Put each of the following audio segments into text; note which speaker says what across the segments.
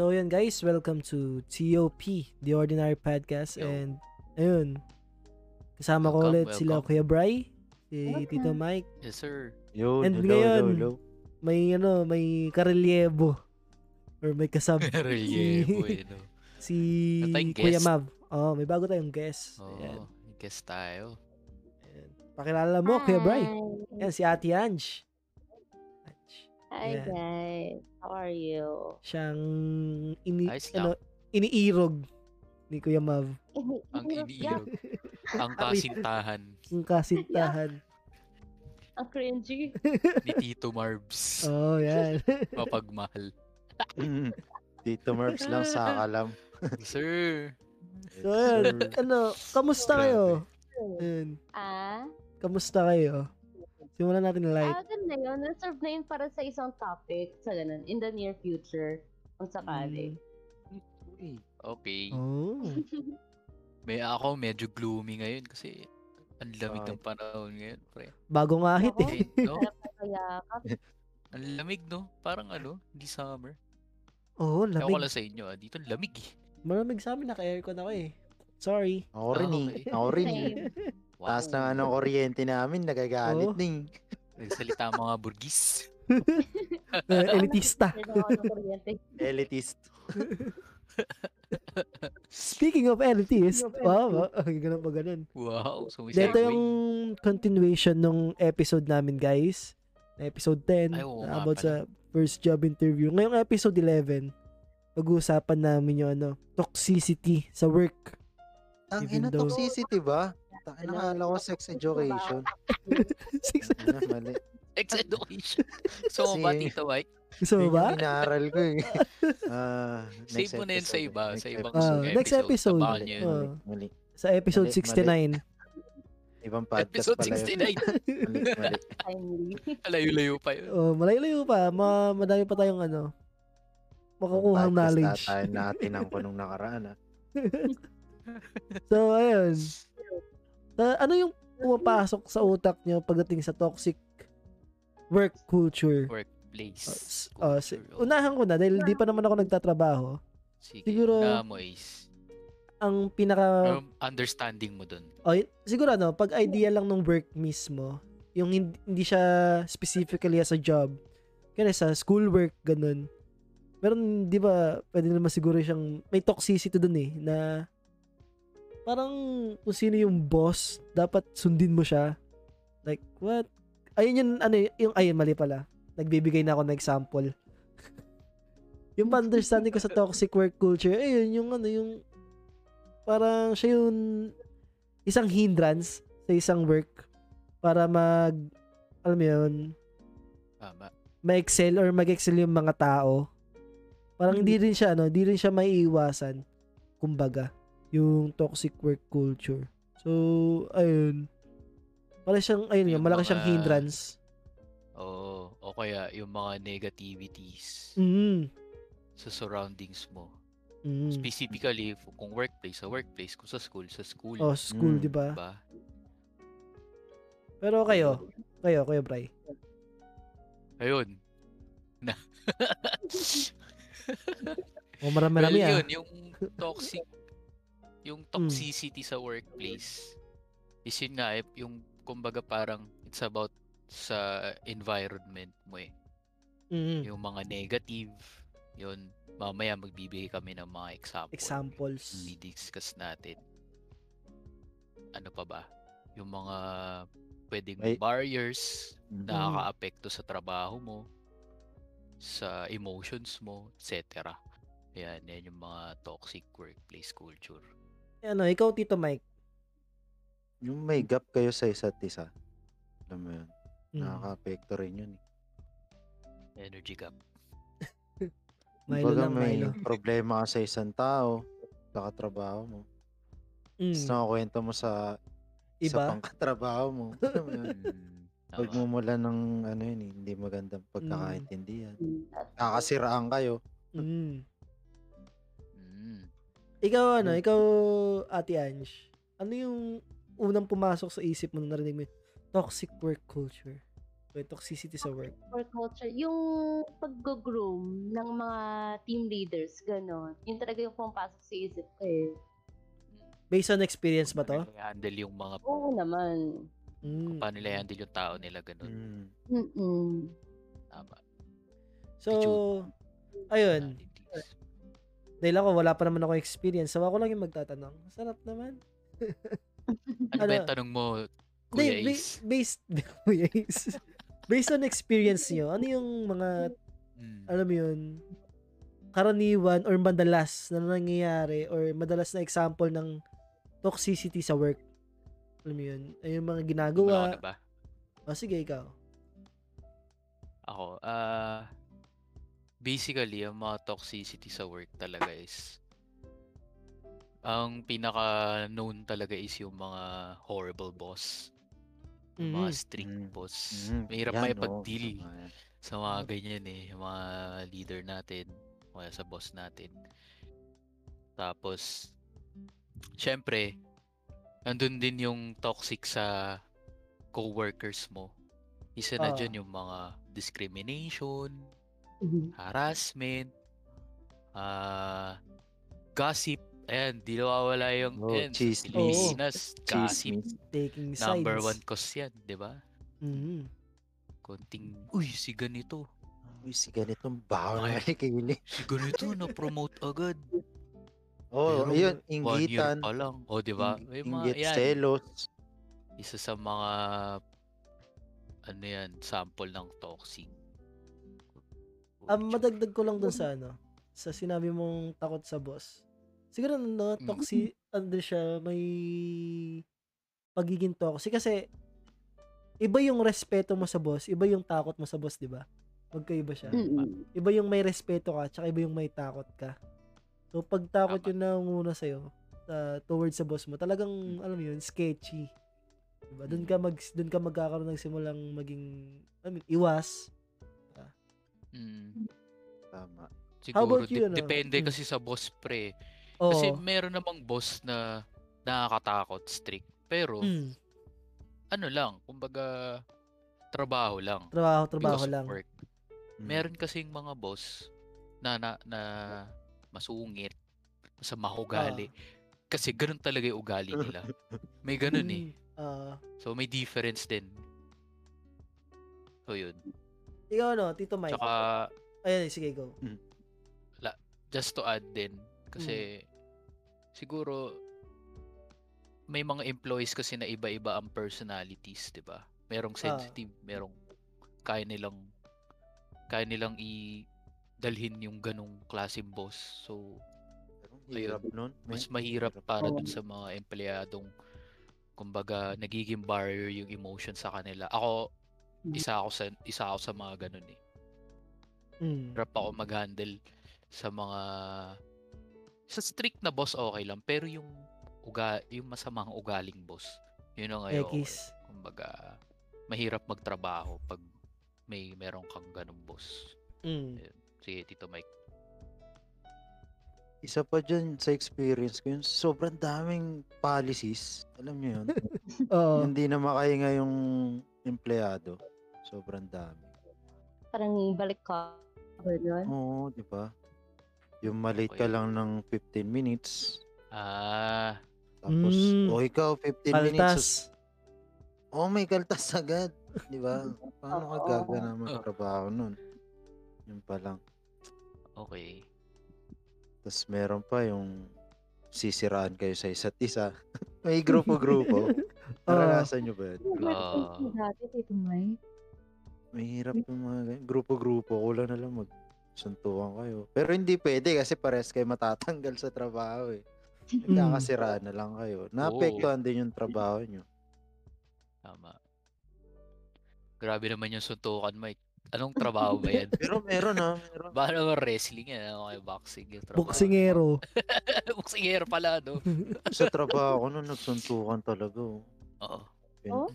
Speaker 1: So yun guys, welcome to TOP, The Ordinary Podcast.
Speaker 2: Yo.
Speaker 1: And ayun, kasama ko
Speaker 2: Welcome,
Speaker 1: ulit sila
Speaker 2: welcome.
Speaker 1: Kuya Bry, si
Speaker 3: Welcome.
Speaker 1: Tito Mike.
Speaker 2: Yes, sir.
Speaker 4: Yo,
Speaker 1: And
Speaker 4: hello,
Speaker 1: ngayon,
Speaker 4: hello, hello.
Speaker 1: May ano, may karelyebo. Or may kasab.
Speaker 2: Relyebo eh, no?
Speaker 1: si Kuya
Speaker 2: guest.
Speaker 1: Mav. Oh, may bago tayong guest.
Speaker 2: Oo,
Speaker 1: Ayan.
Speaker 2: guess tayo.
Speaker 1: Ayan. Pakilala mo, Kuya Bry.
Speaker 3: Hi.
Speaker 1: Yan, si Ate Ange.
Speaker 3: Hi
Speaker 1: Yeah.
Speaker 3: guys. How are you?
Speaker 1: Siyang ini,
Speaker 2: Ayos lang.
Speaker 1: ano, iniirog ni Kuya Mav.
Speaker 2: Ang iniirog. Ang kasintahan
Speaker 1: Yung kasintahan.
Speaker 3: Ang cringy.
Speaker 2: ni Tito Marbs.
Speaker 1: oh, yan.
Speaker 2: Mapagmahal.
Speaker 4: Dito Merps lang sa kalam.
Speaker 2: Yes, sir.
Speaker 1: so, yan. Ano, kamusta kayo? Ayun.
Speaker 3: ah?
Speaker 1: Kamusta kayo? Simulan natin na light.
Speaker 3: Ah, ganda yun. Reserve na yun para sa isang topic sa ganun. In the near future. Kung sakali.
Speaker 4: Uy,
Speaker 2: Okay.
Speaker 1: Oh.
Speaker 2: May ako medyo gloomy ngayon kasi ang lamig ng panahon ngayon, pre.
Speaker 1: Bagong ahit
Speaker 3: Ako?
Speaker 1: eh.
Speaker 2: No? Ang lamig, no? Parang ano, hindi summer.
Speaker 1: Oo, oh, lamig.
Speaker 2: lang sa inyo, ah. Dito ang lamig eh.
Speaker 1: Malamig sa amin, naka-aircon ako eh. Sorry.
Speaker 4: Ako rin
Speaker 2: Ah,
Speaker 4: eh. Ako rin eh.
Speaker 2: Wow.
Speaker 4: Taas ng ano, kuryente namin, nagagalit
Speaker 1: Oo.
Speaker 4: na eh.
Speaker 2: Nagsalita ang mga burgis.
Speaker 1: Uh, elitista.
Speaker 3: Kaya ako ng kuryente.
Speaker 4: Elitist.
Speaker 1: Speaking of elitist, wow, wow, ganun pa ganun.
Speaker 2: Wow, so
Speaker 1: Ito yung continuation ng episode namin, guys. Na Episode 10,
Speaker 2: Ay, oo nga
Speaker 1: about
Speaker 2: pala.
Speaker 1: sa first job interview. Ngayong episode 11, pag-uusapan namin yung ano, toxicity sa work.
Speaker 4: Ang
Speaker 1: Even
Speaker 4: ina
Speaker 1: though-
Speaker 4: toxicity ba? Ang nakala ko sex education.
Speaker 1: Six-
Speaker 4: Ano, mali.
Speaker 2: Sex education. So,
Speaker 4: Kasi-
Speaker 2: ba, Tito Mike?
Speaker 1: Gusto mo ba?
Speaker 4: yung inaaral ko eh. Ah,
Speaker 2: Save
Speaker 4: next
Speaker 2: mo na yun sa
Speaker 4: episode.
Speaker 2: iba,
Speaker 4: Next
Speaker 2: sa ibang
Speaker 1: Ah,
Speaker 2: episode.
Speaker 1: next episode.
Speaker 2: Nyo yun.
Speaker 1: Ah.
Speaker 4: Mali.
Speaker 1: Sa episode
Speaker 4: Mali,
Speaker 1: 69.
Speaker 4: Ibang podcast
Speaker 2: Episode
Speaker 4: pala yun.
Speaker 2: 69.
Speaker 4: Mali, mali.
Speaker 3: Timely.
Speaker 2: Layo-layo pa yun.
Speaker 1: Oh, malayo-layo pa. Ma madami pa tayong ano, makukuhang
Speaker 4: Podcast
Speaker 1: knowledge.
Speaker 4: na tayo natin ang nung nakaraan ah.
Speaker 1: So, ayun. Sa- ano yung pumapasok sa utak nyo pagdating sa toxic work culture?
Speaker 2: Workplace.
Speaker 1: Uh, uh,
Speaker 2: culture. Oh,
Speaker 1: unahan ko na dahil di pa naman ako nagtatrabaho.
Speaker 2: Sige,
Speaker 1: siguro-
Speaker 2: na mo is.
Speaker 1: Ang pinaka
Speaker 2: Um, understanding mo dun.
Speaker 1: oh, siguro ano, pag idea lang ng work mismo, yung hindi, hindi siya specifically as a job. Kaya sa school work ganun. Meron, di ba, pwede naman siguro siyang, may toxicity dun eh, na parang kung sino yung boss, dapat sundin mo siya. Like, what? Ayun yung, ano, yung, ayun, mali pala. Nagbibigay na ako ng example. yung understanding ko sa toxic work culture, ayun, yung ano, yung, parang siya yung isang hindrance sa isang work para mag, alam mo yun,
Speaker 2: Tama.
Speaker 1: ma-excel or mag-excel yung mga tao. Parang hindi rin siya, ano, hindi rin siya maiiwasan. Kumbaga, yung toxic work culture. So, ayun. Para siyang, ayun nga,
Speaker 2: Yung
Speaker 1: malaki siyang
Speaker 2: mga-
Speaker 1: hindrance.
Speaker 2: Oo. O kaya yung mga negativities
Speaker 1: Mm.
Speaker 2: sa surroundings mo.
Speaker 1: Mm.
Speaker 2: Specifically, kung workplace, sa workplace. Kung sa school, sa school.
Speaker 1: Oh, school,
Speaker 4: Mm.
Speaker 1: di ba?
Speaker 2: Diba?
Speaker 1: Pero kayo, kayo, kayo, Bray.
Speaker 2: Ayun.
Speaker 1: O marami-rami
Speaker 2: well,
Speaker 1: ah.
Speaker 2: yun, yung toxic, yung toxicity sa workplace is yun nga, eh, yung kumbaga parang it's about sa environment mo eh.
Speaker 1: Mm.
Speaker 2: Yung mga negative, yun, mamaya magbibigay kami ng mga example.
Speaker 1: Examples.
Speaker 2: I-discuss natin. Ano pa ba? Yung mga pwedeng
Speaker 4: Ay.
Speaker 2: barriers
Speaker 4: Mhm.
Speaker 2: na nakaka-apekto sa trabaho mo, sa emotions mo, etc. Yan, yan yung mga toxic workplace culture.
Speaker 1: Ano, ikaw, Tito Mike.
Speaker 4: Yung may gap kayo sa isa't isa. Alam mo yun.
Speaker 1: Mm.
Speaker 4: Nakaka-apekto rin yun eh.
Speaker 2: Energy gap.
Speaker 1: Milo
Speaker 4: Kumbaga
Speaker 1: lang,
Speaker 4: may
Speaker 1: Milo.
Speaker 4: problema ka sa isang tao, sa katrabaho mo.
Speaker 1: Mm.
Speaker 4: Tapos nakakwento mo sa isa
Speaker 1: Iba?
Speaker 4: pang katrabaho mo. Alam mo yun?
Speaker 2: Mm.
Speaker 4: Pagmumula ng ano yun eh, hindi magandang pagkakaintindihan.
Speaker 3: Mm.
Speaker 4: Kakasiraan kayo.
Speaker 1: Mm.
Speaker 2: Mm.
Speaker 1: Ikaw, ano,
Speaker 4: Hmm.
Speaker 1: ikaw, Ate Ange, ano yung unang pumasok sa isip mo nung narinig mo toxic work culture? May toxicity sa work.
Speaker 3: Or culture, yung pag-groom ng mga team leaders, gano'n. Yun talaga yung pumapasok sa isip ko eh.
Speaker 1: Based on experience ba to?
Speaker 2: Paano nila handle yung mga,
Speaker 3: Oo naman.
Speaker 1: Mm.
Speaker 2: paano nila handle yung tao nila, ganun.
Speaker 4: Mm.
Speaker 3: Mm-mm.
Speaker 2: Tama.
Speaker 1: So, ayun. Dahil ako, wala pa naman ako experience. So, ako lang yung magtatanong. Sarap naman.
Speaker 2: Ano ba
Speaker 1: Ano?
Speaker 2: yung tanong mo, Kuya
Speaker 1: ba-
Speaker 2: Ace?
Speaker 1: based, Kuya Ace. based on experience nyo, ano yung mga,
Speaker 2: Mm.
Speaker 1: alam mo yun, karaniwan or madalas na nangyayari or madalas na example ng toxicity sa work? Alam mo yun? Ay yung mga
Speaker 2: Wala
Speaker 1: ginagawa.
Speaker 2: na ba?
Speaker 1: O, sige, ikaw.
Speaker 2: Ako, ah basically, ang mga toxicity sa work talaga is ang pinaka known talaga is yung mga horrible boss. Yung mga
Speaker 1: Mhm.
Speaker 2: strict
Speaker 4: Mm.
Speaker 2: boss.
Speaker 4: Mm.
Speaker 2: Mahirap
Speaker 4: Yan,
Speaker 2: may
Speaker 4: oo.
Speaker 2: pag-deal
Speaker 4: yan.
Speaker 2: sa mga ganyan eh, yung mga leader natin, o kaya sa boss natin. Tapos, syempre, nandun din yung toxic sa co-workers mo. Isa na
Speaker 1: Ah.
Speaker 2: dyan yung mga discrimination,
Speaker 3: Mhm.
Speaker 2: harassment, ah gossip. Ayan, di nawawala yung
Speaker 4: Oh, chismis.
Speaker 2: Pilipinas, gossip.
Speaker 4: Chismis.
Speaker 1: Taking sides.
Speaker 2: Number one cause yan, di ba?
Speaker 1: Mhm.
Speaker 2: Konting, uy, si ganito.
Speaker 4: Uy, si ganitong baho
Speaker 2: Ay.
Speaker 4: na kikilig.
Speaker 2: Si ganito, na-promote agad.
Speaker 4: Oh,
Speaker 2: Pero One year
Speaker 4: inggitan.
Speaker 2: pa lang. O, di ba?
Speaker 4: ing- Inggit,
Speaker 2: yan,
Speaker 4: selos.
Speaker 2: isa sa mga, ano yan, sample ng toxic.
Speaker 1: Um, madagdag ko lang dun sa ano, sa sinabi mong takot sa boss. Siguro no,
Speaker 2: Mm.
Speaker 1: toxic, ano siya, may pagiging toxic. Kasi, iba yung respeto mo sa boss, iba yung takot mo sa boss, di ba? Magkaiba siya.
Speaker 3: Mm-mm.
Speaker 1: Iba yung may respeto ka, tsaka iba yung may takot ka. So, pag takot yun na muna sa'yo, sa towards sa boss mo, talagang, alam mo yun, sketchy. Diba? Doon ka mag doon ka magkakaroon ng simulang maging I mean, iwas.
Speaker 2: Mm,
Speaker 4: Tama.
Speaker 2: siguro,
Speaker 1: about you,
Speaker 2: dep-
Speaker 1: ano?
Speaker 2: depende
Speaker 1: Mm.
Speaker 2: kasi sa boss pre.
Speaker 1: Oo.
Speaker 2: Kasi meron namang boss na nakakatakot, strict. Pero,
Speaker 1: Mm,
Speaker 2: ano lang, kumbaga, trabaho lang.
Speaker 1: trabaho, trabaho lang.
Speaker 2: work.
Speaker 4: Mm.
Speaker 2: Meron kasing mga boss na na, na masungit, sa mahugali. Kasi ganun talaga yung ugali nila. May ganun eh.
Speaker 1: Ah,
Speaker 2: So may difference din. So yun.
Speaker 1: Ikaw ano, Tito Mike.
Speaker 2: Tsaka
Speaker 1: Ayun, sige, go.
Speaker 2: just to add din kasi siguro may mga employees kasi na iba-iba ang personalities, 'di ba? Merong
Speaker 1: Ah.
Speaker 2: sensitive, merong kaya nilang kaya nilang i dalhin yung ganong klaseng boss. So,
Speaker 4: Hirap nun.
Speaker 2: mas mahirap
Speaker 4: Hirap.
Speaker 2: para dun sa mga empleyadong kumbaga nagiging barrier yung emotion sa kanila. Ako. Isa ako sa isa ako sa mga ganun eh.
Speaker 1: Mm.
Speaker 2: Hirap ako mag-handle sa mga sa strict na boss okay lang pero yung uga yung masamang ugaling boss yun ang ayaw
Speaker 1: Ekis.
Speaker 2: kumbaga mahirap magtrabaho pag may meron kang ganung boss
Speaker 1: Mm.
Speaker 2: sige Tito Mike
Speaker 4: Isa pa dyan sa experience ko yun, sobrang daming policies. Alam niyo yun?
Speaker 1: Oo.
Speaker 4: Hindi na makahinga yung empleyado. Sobrang dami.
Speaker 3: Parang balik ka. Ganun.
Speaker 4: Oo, di ba? Yung malate ka
Speaker 2: Okay.
Speaker 4: lang ng 15 minutes.
Speaker 2: ah
Speaker 4: Tapos,
Speaker 1: Mm.
Speaker 4: o ikaw, 15 minutes.
Speaker 1: Kaltas.
Speaker 4: Oh, may kaltas agad. Di ba? Paano ka
Speaker 3: Oo.
Speaker 4: gagana magtrabaho nun? Yun pa lang.
Speaker 2: okay
Speaker 4: Tapos meron pa yung sisiraan kayo sa isa't isa. may grupo-grupo. Naranasan nyo ba yan?
Speaker 2: Ah.
Speaker 3: Dati, Tito Mike.
Speaker 4: Mahirap yung mga ganyan. Grupo-grupo. Kulang na lang magsuntukan kayo. Pero hindi pwede kasi pares kayo matatanggal sa trabaho eh. Nagkakasiraan na lang kayo. Naapektuhan din yung trabaho nyo.
Speaker 2: tama grabe naman yung suntukan Mike anong trabaho ba yan
Speaker 4: Pero meron ha. Meron.
Speaker 2: ba naman wrestling yan ano kay boxing yung trabaho
Speaker 1: Boksingero.
Speaker 2: boksingero pala no
Speaker 4: sa trabaho ko nun, nagsuntukan talaga. oh.
Speaker 2: Oo
Speaker 3: Oh?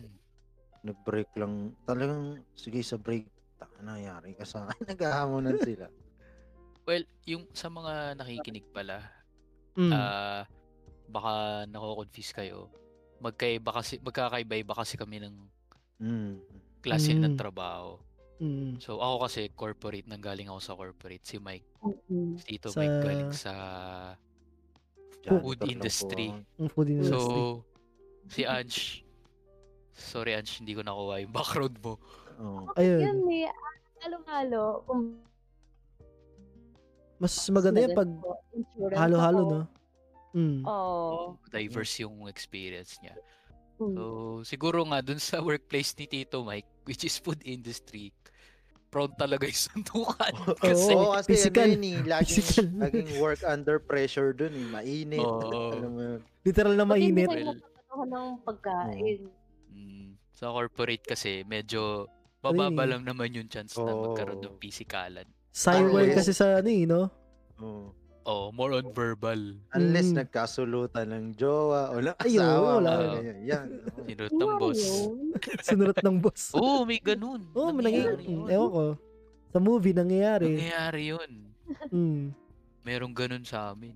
Speaker 4: Nag-break lang. Talagang, sige sa break. Taka na, yari ka sa akin. Naghahamonan sila.
Speaker 2: well yung sa mga nakikinig pala
Speaker 1: Mm.
Speaker 2: ah baka nako-confuse kayo magkaiba kasi magkakaiba-iba kasi kami ng
Speaker 4: Mm.
Speaker 2: klase ng
Speaker 1: Mm.
Speaker 2: trabaho.
Speaker 1: Mm.
Speaker 2: So ako kasi corporate, nanggaling ako sa corporate. Si Mike,
Speaker 3: Mm-mm.
Speaker 2: si Tito
Speaker 1: Sa-
Speaker 2: Mike galing sa food industry.
Speaker 1: food industry.
Speaker 2: So, si Ange, sorry Ange, hindi ko nakuha yung background mo.
Speaker 4: Oo.
Speaker 1: Ayun.
Speaker 3: Yun eh, halo-halo. Kung
Speaker 1: Mas maganda yan pag
Speaker 3: insurance
Speaker 1: halo-halo,
Speaker 3: ako.
Speaker 1: no? Mm.
Speaker 3: Oo.
Speaker 2: Diverse yung experience niya.
Speaker 3: Mm.
Speaker 2: So, siguro nga dun sa workplace ni Tito Mike, which is food industry, prone talaga yung suntukan. Kasi,
Speaker 1: Oo,
Speaker 4: Oo, kasi
Speaker 1: physical.
Speaker 4: ano yun eh, laging,
Speaker 1: Physical.
Speaker 4: laging work under pressure dun eh, mainit.
Speaker 2: Oo.
Speaker 4: Alam mo yun.
Speaker 1: Literal na mainit.
Speaker 3: kayo magkakataon ng pagkain.
Speaker 2: mm, sa corporate kasi, medyo
Speaker 1: eh.
Speaker 2: lang naman yung chance na
Speaker 4: Oo.
Speaker 2: magkaroon ng pisikalan.
Speaker 4: Unless-
Speaker 1: kasi sa ano eh, no?
Speaker 4: Oo.
Speaker 2: Oh, more on verbal.
Speaker 4: Unless
Speaker 1: Mm.
Speaker 4: nagkasulutan ng jowa o ng
Speaker 1: Ayun,
Speaker 4: asawa.
Speaker 1: wala.
Speaker 4: ganyan. Yan.
Speaker 2: Sinurot ng boss.
Speaker 1: Sinurot ng boss.
Speaker 2: Oo, oh, may ganun.
Speaker 1: Oo, oh,
Speaker 2: Nangyayari
Speaker 1: nangyayari.
Speaker 2: yun.
Speaker 1: Ewan ko. Sa movie, nangyayari.
Speaker 2: Nangyayari yun.
Speaker 1: Mm.
Speaker 2: Merong ganun sa amin.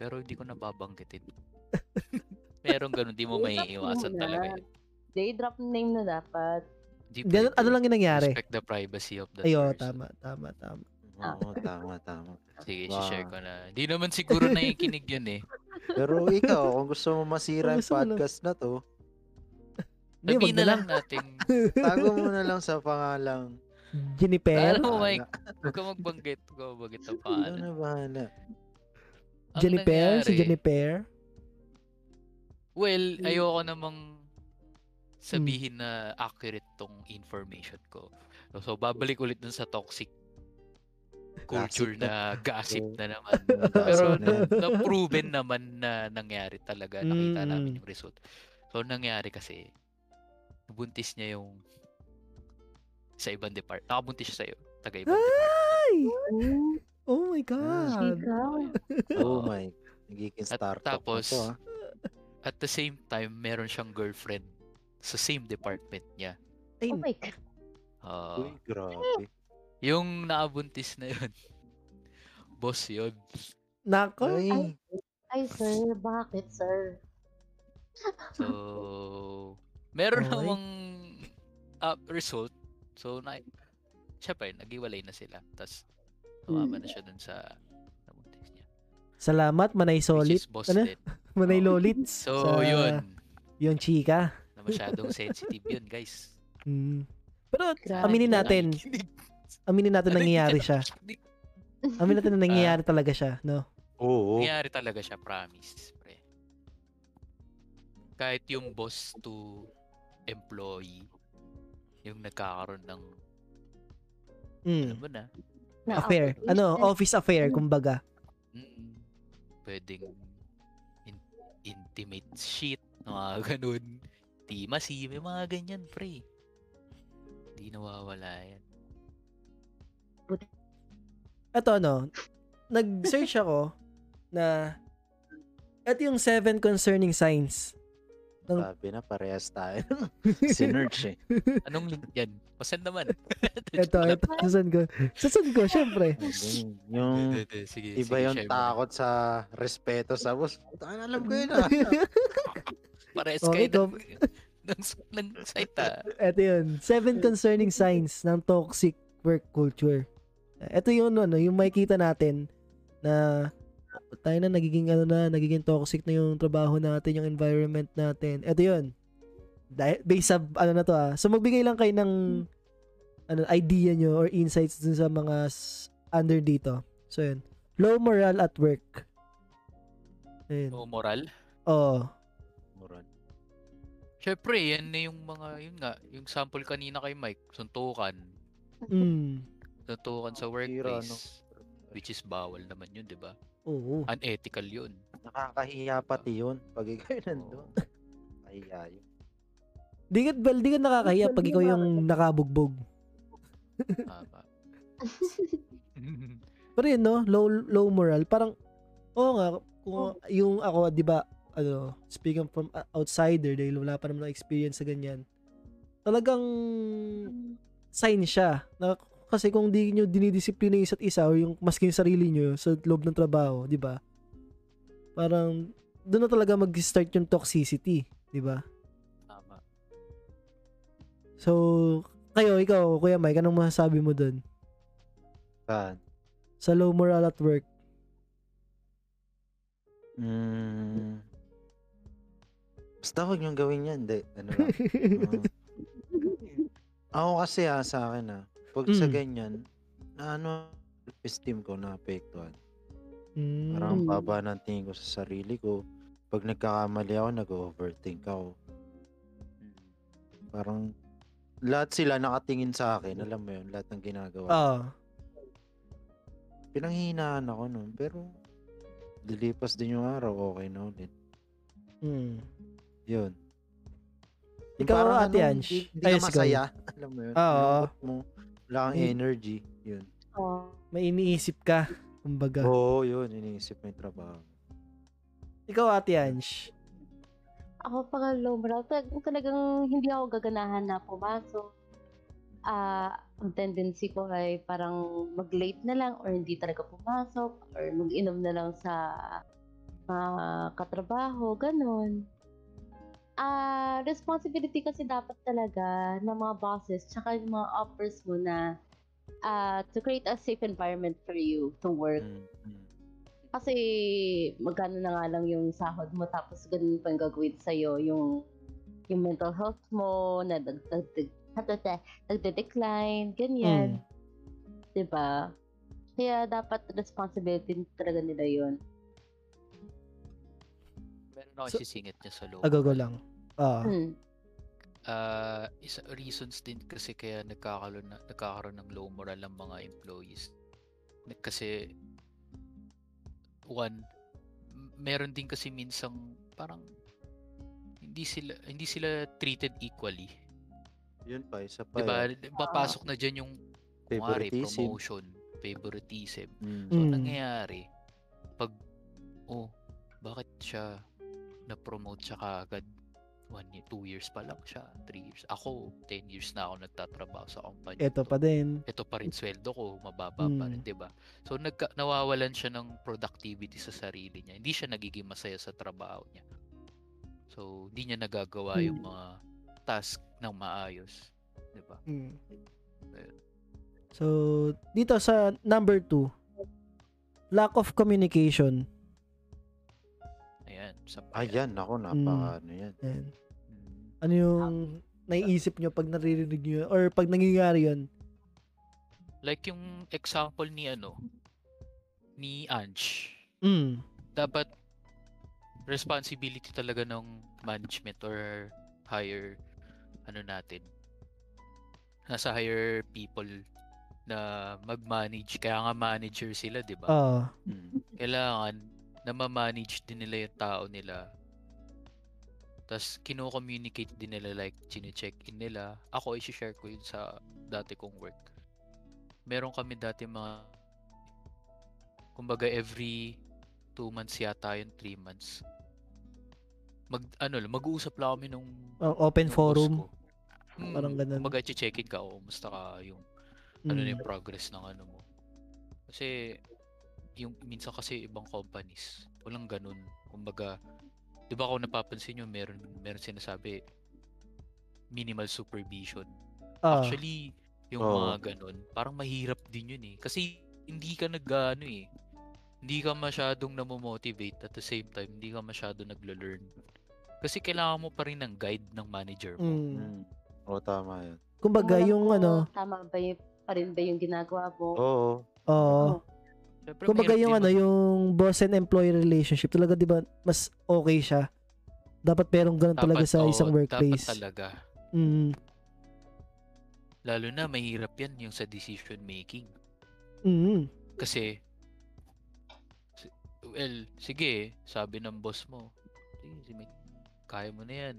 Speaker 2: Pero hindi ko nababanggitin. Merong ganun, di mo maiiwasan
Speaker 3: na.
Speaker 2: talaga yun.
Speaker 3: They drop name na dapat.
Speaker 2: Di
Speaker 1: Di, ano, lang yung nangyari?
Speaker 2: Respect the privacy of the
Speaker 1: Ayo,
Speaker 2: person.
Speaker 1: tama, tama, tama.
Speaker 4: Oo, tama, tama.
Speaker 2: Sige,
Speaker 4: Wow.
Speaker 2: share ko na. Di naman siguro nakikinig yun eh.
Speaker 4: Pero ikaw, kung gusto mo masira yung
Speaker 1: gusto mo lang.
Speaker 4: podcast na to,
Speaker 1: Hindi, wag
Speaker 2: Sabihin
Speaker 1: na
Speaker 2: na
Speaker 1: lang.
Speaker 2: natin.
Speaker 4: tago mo na lang sa pangalang
Speaker 1: Juniper?
Speaker 2: Alam mo. Mike, huwag ka magbanggit. Huwag ka magbanggit ng
Speaker 4: Ano
Speaker 2: pangalan.
Speaker 4: na bahala.
Speaker 2: Ang
Speaker 1: Juniper? Si
Speaker 2: nangyari-
Speaker 1: Juniper?
Speaker 2: Well,
Speaker 1: Hmm.
Speaker 2: ayoko namang sabihin na accurate tong information ko. So, so babalik ulit dun sa toxic culture
Speaker 4: Gossip
Speaker 2: na gossip
Speaker 4: Oo.
Speaker 2: na naman.
Speaker 4: Gossip
Speaker 2: Pero
Speaker 4: na yan.
Speaker 2: na-proven naman na nangyari talaga. Nakita
Speaker 1: Mm.
Speaker 2: namin yung result. So, nangyari kasi, buntis niya yung sa ibang depart. Nakabuntis siya sa'yo. Taga ibang department.
Speaker 1: Ay!
Speaker 3: Mm,
Speaker 1: Oh my God.
Speaker 3: Chika.
Speaker 4: Oh
Speaker 2: Oo.
Speaker 4: my. Nagiging
Speaker 2: At
Speaker 4: startup
Speaker 2: tapos,
Speaker 4: na to, ah.
Speaker 2: At the same time, meron siyang girlfriend sa same department niya.
Speaker 1: Ay,
Speaker 3: Oh my God.
Speaker 2: Ah,
Speaker 4: Uy, grabe.
Speaker 2: yung naabuntis na yun, boss yun.
Speaker 1: nako.
Speaker 4: Ay,
Speaker 3: Ay, sir. Bakit, sir?
Speaker 2: So, meron
Speaker 1: Okay.
Speaker 2: namang uh, result. So, na, syempre, naghiwalay na sila. Tapos, tumama na siya dun sa.
Speaker 1: Salamat, Manay
Speaker 2: boss
Speaker 1: Ano? Manay
Speaker 2: Oh.
Speaker 1: Lolits.
Speaker 2: So,
Speaker 1: sa-
Speaker 2: yun.
Speaker 1: Yung chika.
Speaker 2: Na masyadong sensitive yun, guys.
Speaker 1: Mm. Pero
Speaker 3: Grabe.
Speaker 1: aminin natin, aminin natin
Speaker 2: Ano
Speaker 1: nangyayari siya. Aminin natin na nangyayari talaga siya, no?
Speaker 4: oo.
Speaker 2: Nangyari talaga siya, promise. Pre. Kahit yung boss to employee, yung nagkakaroon ng,
Speaker 1: Mm.
Speaker 2: alam mo na,
Speaker 3: Na
Speaker 1: Affair. Ano, office affair, kumbaga.
Speaker 2: mm, pwedeng in- intimate shit, mga ganun. Timasi, may mga ganyan, pre. Hindi nawawala yan.
Speaker 1: Ito ano, nag-search ako na ito yung seven concerning signs. ng-
Speaker 4: Sabi na, parehas tayo. Sinerch eh.
Speaker 2: Anong link yan? Pasend naman.
Speaker 1: Ito, ito, susan ko. Susan ko, syempre.
Speaker 4: Yung
Speaker 2: sige,
Speaker 4: iba
Speaker 2: sige,
Speaker 4: yung
Speaker 2: share mo
Speaker 4: takot sa respeto sa boss. Puta, alam ko yun ah.
Speaker 2: Pares
Speaker 1: Okay,
Speaker 2: kayo
Speaker 1: go.
Speaker 2: ng, ng, ng site ah.
Speaker 1: Ito yun. Seven concerning signs ng toxic work culture. Ito yung ano, yung makikita natin na tayo na nagiging ano na, nagiging toxic na yung trabaho natin, yung environment natin. Ito yun. Dahil, based sa ano na to ah. So magbigay lang kayo ng ano, idea nyo or insights dun sa mga under dito. So yun. Low morale at work. Ayun.
Speaker 2: O moral.
Speaker 1: Oh.
Speaker 4: Muran.
Speaker 2: Syempre, yan na yung mga, yun nga, yung sample kanina kay Mike, suntukan.
Speaker 1: Mm.
Speaker 2: Suntukan sa workplace.
Speaker 4: no?
Speaker 2: Which is bawal naman yun, di ba?
Speaker 1: Oo.
Speaker 2: Unethical yun.
Speaker 4: Nakakahiya pati yun. Pag ikaw nandun. Kahiya yun.
Speaker 1: Di ka, well, di ka nakakahiya pag ikaw yung nakabugbog. Pero yun, no? Low, low moral. Parang, oo nga, kung yung ako, di ba, ano, speaking from a- outsider, dahil wala pa naman ng experience sa ganyan, talagang sign siya. Na, kasi kung di nyo dinidisiplina yung isa't isa o yung maski yung sarili nyo sa loob ng trabaho, di ba? Parang, doon na talaga mag-start yung toxicity, di ba? So, Kayo, ikaw, Kuya Mike, anong masasabi mo dun?
Speaker 4: Saan?
Speaker 1: Sa low morale at work?
Speaker 4: Mm. Basta wag niyong gawin yan. Hindi. Ano lang. Mm. Ako kasi ha, sa akin ha, pag sa
Speaker 1: Mm.
Speaker 4: ganyan, na ano, esteem ko na apektuhan.
Speaker 1: Mm.
Speaker 4: Parang ang
Speaker 3: Mm.
Speaker 4: baba ng tingin ko sa sarili ko. Pag nagkakamali ako, nag-overthink ako. Parang lahat sila nakatingin sa akin. Alam mo yun, lahat ng ginagawa.
Speaker 1: Ah.
Speaker 4: Pinanghihinaan ako nun. Pero dilipas din yung araw, okay na ulit.
Speaker 1: Mm.
Speaker 4: Yun. Yung
Speaker 1: Ikaw,
Speaker 4: parang
Speaker 1: Ate Ange.
Speaker 4: Hindi, ka masaya. Alam mo yun.
Speaker 1: Oo.
Speaker 4: Mo. Wala kang energy. Yun.
Speaker 3: Oh.
Speaker 1: May iniisip ka, kumbaga.
Speaker 4: Oo, yun. Iniisip mo yung trabaho.
Speaker 1: Ikaw, Ate Ange.
Speaker 3: Ako pag low morale, tal- talagang hindi ako gaganahan na pumasok. Ah, ang tendency ko ay parang mag-late na lang or hindi talaga pumasok or mag-inom na lang sa mga katrabaho, ganun. Ah, responsibility kasi dapat talaga ng mga bosses tsaka yung mga uppers mo na ah, to create a safe environment for you to work.
Speaker 4: Mm, mm.
Speaker 3: Kasi magkano na nga lang yung sahod mo tapos ganun pa yung gagawin sa'yo yung yung mental health mo na nagde- nagde-decline, ganyan. 'Di ba? Kaya dapat responsibility talaga nila yun.
Speaker 2: Meron ako
Speaker 1: So-
Speaker 2: sisingit niya sa low.
Speaker 1: Agago lang. Ah.
Speaker 3: Hmm.
Speaker 2: Ah, isa reasons din kasi kaya nagkakaroon na, nagkakaroon ng low moral ang mga employees. Kasi one m- meron din kasi minsang parang hindi sila hindi sila treated equally.
Speaker 4: Yun pa, isa pa.
Speaker 2: 'Di ba?
Speaker 4: yun.
Speaker 2: Papasok na diyan yung
Speaker 4: Favoritism.
Speaker 2: promotion, favoritism.
Speaker 4: Mm.
Speaker 2: So,
Speaker 1: Mm.
Speaker 2: nangyayari, pag, oh, bakit siya na-promote siya kaagad? One year, two years pa lang siya, three years. Ako, 10 years na ako nagtatrabaho sa company.
Speaker 1: Ito
Speaker 2: to.
Speaker 1: pa din.
Speaker 2: Ito pa rin sweldo ko, mababa pa rin. 'di ba? So nagka, nawawalan siya ng productivity sa sarili niya. Hindi siya nagiging masaya sa trabaho niya. So hindi niya nagagawa yung
Speaker 3: Mm.
Speaker 2: mga task ng maayos, 'di ba?
Speaker 1: Mm.
Speaker 2: Ayun.
Speaker 1: So, dito sa number two, lack of communication.
Speaker 2: Ayan, sa
Speaker 4: Ayan, ako, napaka ano yan.
Speaker 1: Ayan.
Speaker 2: Mm.
Speaker 1: Ano yung naiisip nyo pag naririnig nyo? Or pag nangyayari yun?
Speaker 2: Like yung example ni ano ni Ange,
Speaker 1: Mm.
Speaker 2: dapat responsibility talaga ng management or higher ano natin nasa higher people na mag-manage kaya nga manager sila 'di ba
Speaker 1: Ah.
Speaker 4: Mm.
Speaker 2: kailangan na ma-manage din nila yung tao nila tapos kino-communicate din nila like chine-check in nila ako i-share ko yun sa dati kong work meron kami dati mga kumbaga every 2 months yata yun 3 months mag ano mag-uusap lang kami nung
Speaker 1: Ah, open
Speaker 2: nung
Speaker 1: forum.
Speaker 2: ko. Mm,
Speaker 1: Parang ganun.
Speaker 2: Kumbaga check-in ka o musta ka yung ano na
Speaker 1: Mm.
Speaker 2: yung progress ng ano mo. Kasi yung minsan kasi ibang companies walang ganun. Kumbaga 'di ba kung napapansin niyo meron meron sinasabi minimal supervision.
Speaker 1: Ah.
Speaker 2: Actually, yung
Speaker 4: Oo.
Speaker 2: mga ganun, parang mahirap din yun eh. Kasi hindi ka nag ano eh. Hindi ka masyadong namomotivate at the same time, hindi ka masyado naglo-learn. Kasi kailangan mo pa rin ng guide ng manager mo.
Speaker 1: Mm.
Speaker 4: Mm. Oo, tama yun.
Speaker 1: Kumbaga, yung ano,
Speaker 3: Tama ba yung, pa rin ba yung ginagawa mo?
Speaker 4: Oo.
Speaker 1: oh,
Speaker 2: Syempre,
Speaker 1: kumbaga yung ano, yung boss and employee relationship, talaga 'di ba, mas okay siya. Dapat merong ganun talaga
Speaker 2: dapat,
Speaker 1: sa
Speaker 2: oo,
Speaker 1: isang workplace.
Speaker 2: Dapat talaga.
Speaker 1: Mm.
Speaker 2: Lalo na mahirap yan yung sa decision making.
Speaker 1: Mm.
Speaker 2: Kasi, si- well, sige, sabi ng boss mo, sige, si Mike, kaya mo na yan.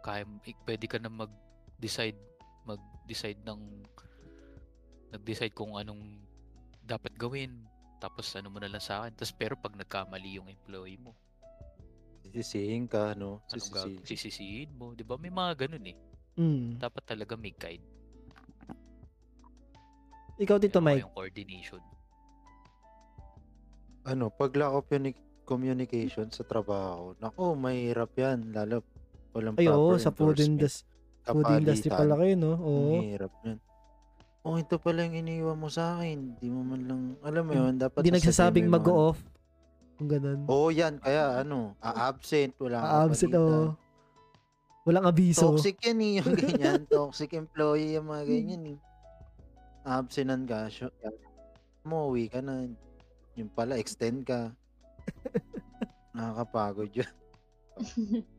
Speaker 2: Kaya, ik- pwede ka na mag-decide, mag-decide ng, nag-decide kung anong dapat gawin. Tapos ano mo na lang sa akin. Tapos pero pag nagkamali yung employee mo,
Speaker 4: Sisisihin ka, no?
Speaker 2: anong gag-
Speaker 4: Sisisihin.
Speaker 2: sisisihin mo? Di ba? May mga ganun eh.
Speaker 1: Mm.
Speaker 2: Dapat talaga may guide.
Speaker 1: Ikaw dito, Mike.
Speaker 2: Yung coordination.
Speaker 4: Ano, pag lack of uni- communication sa trabaho, nako, mahirap yan. Lalo, walang
Speaker 1: Ay, oo,
Speaker 4: proper
Speaker 1: sa food industry. Food industry pala kayo, no? Oo.
Speaker 4: hirap nun. Oh, ito pala yung iniwan mo sa akin. Di mo man lang, alam mo yun, dapat
Speaker 1: Hindi nagsasabing mag-off. Kung ganun.
Speaker 4: Oo, yan. Kaya ano, a-absent, wala kang
Speaker 1: absent
Speaker 4: kapalitan.
Speaker 1: o. Walang abiso.
Speaker 4: Toxic yan eh, yung ganyan. Toxic employee yung mga ganyan eh. Absentan ka, syo- umuwi ka na. Yung pala, extend ka. Nakakapagod yun.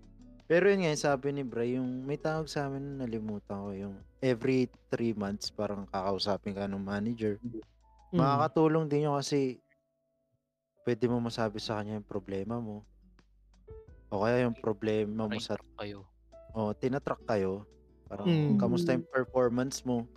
Speaker 4: Pero yun nga, sabi ni Bray, yung may tawag sa amin na nalimutan ko yung every three months parang kakausapin ka ng manager.
Speaker 1: Mm.
Speaker 4: Makakatulong din yun kasi pwede mo masabi sa kanya yung problema mo. O kaya yung problema mo sa
Speaker 2: kayo.
Speaker 4: o tinatrack kayo. Parang
Speaker 1: Mm.
Speaker 4: kamusta yung performance mo?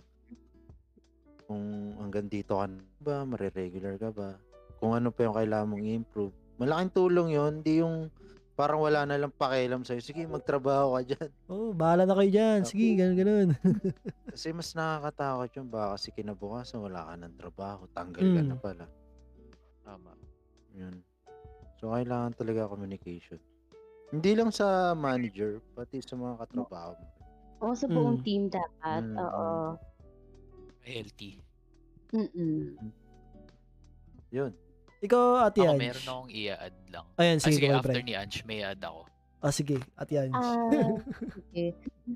Speaker 4: Kung hanggang dito ka na ba, mariregular ka ba? Kung ano pa yung kailangan mong i-improve. Malaking tulong yon Hindi yung parang wala na lang pakialam sa'yo. Sige, magtrabaho ka dyan.
Speaker 1: Oh, bahala na kayo dyan. Sige, ganun, ganun.
Speaker 4: Kasi mas nakakatakot yun. Baka kasi kinabukasan wala ka ng trabaho. Tanggal ka
Speaker 1: Mm.
Speaker 4: na pala.
Speaker 2: Tama.
Speaker 4: Yun. So, kailangan talaga communication. Hindi lang sa manager, pati sa mga katrabaho mo.
Speaker 3: Oo, sa buong
Speaker 1: Mm.
Speaker 3: team dapat.
Speaker 4: Mm,
Speaker 3: Oo.
Speaker 2: Healthy.
Speaker 3: Mm-mm.
Speaker 4: Yun.
Speaker 1: Ikaw, Ate
Speaker 2: Ako
Speaker 1: Ange.
Speaker 2: meron akong i-add lang.
Speaker 1: Ayan,
Speaker 2: Ah,
Speaker 1: sige,
Speaker 2: sige,
Speaker 1: go,
Speaker 2: after ni Ange, may add ako.
Speaker 1: Ah, sige, Ate Ange.
Speaker 3: Ah, okay.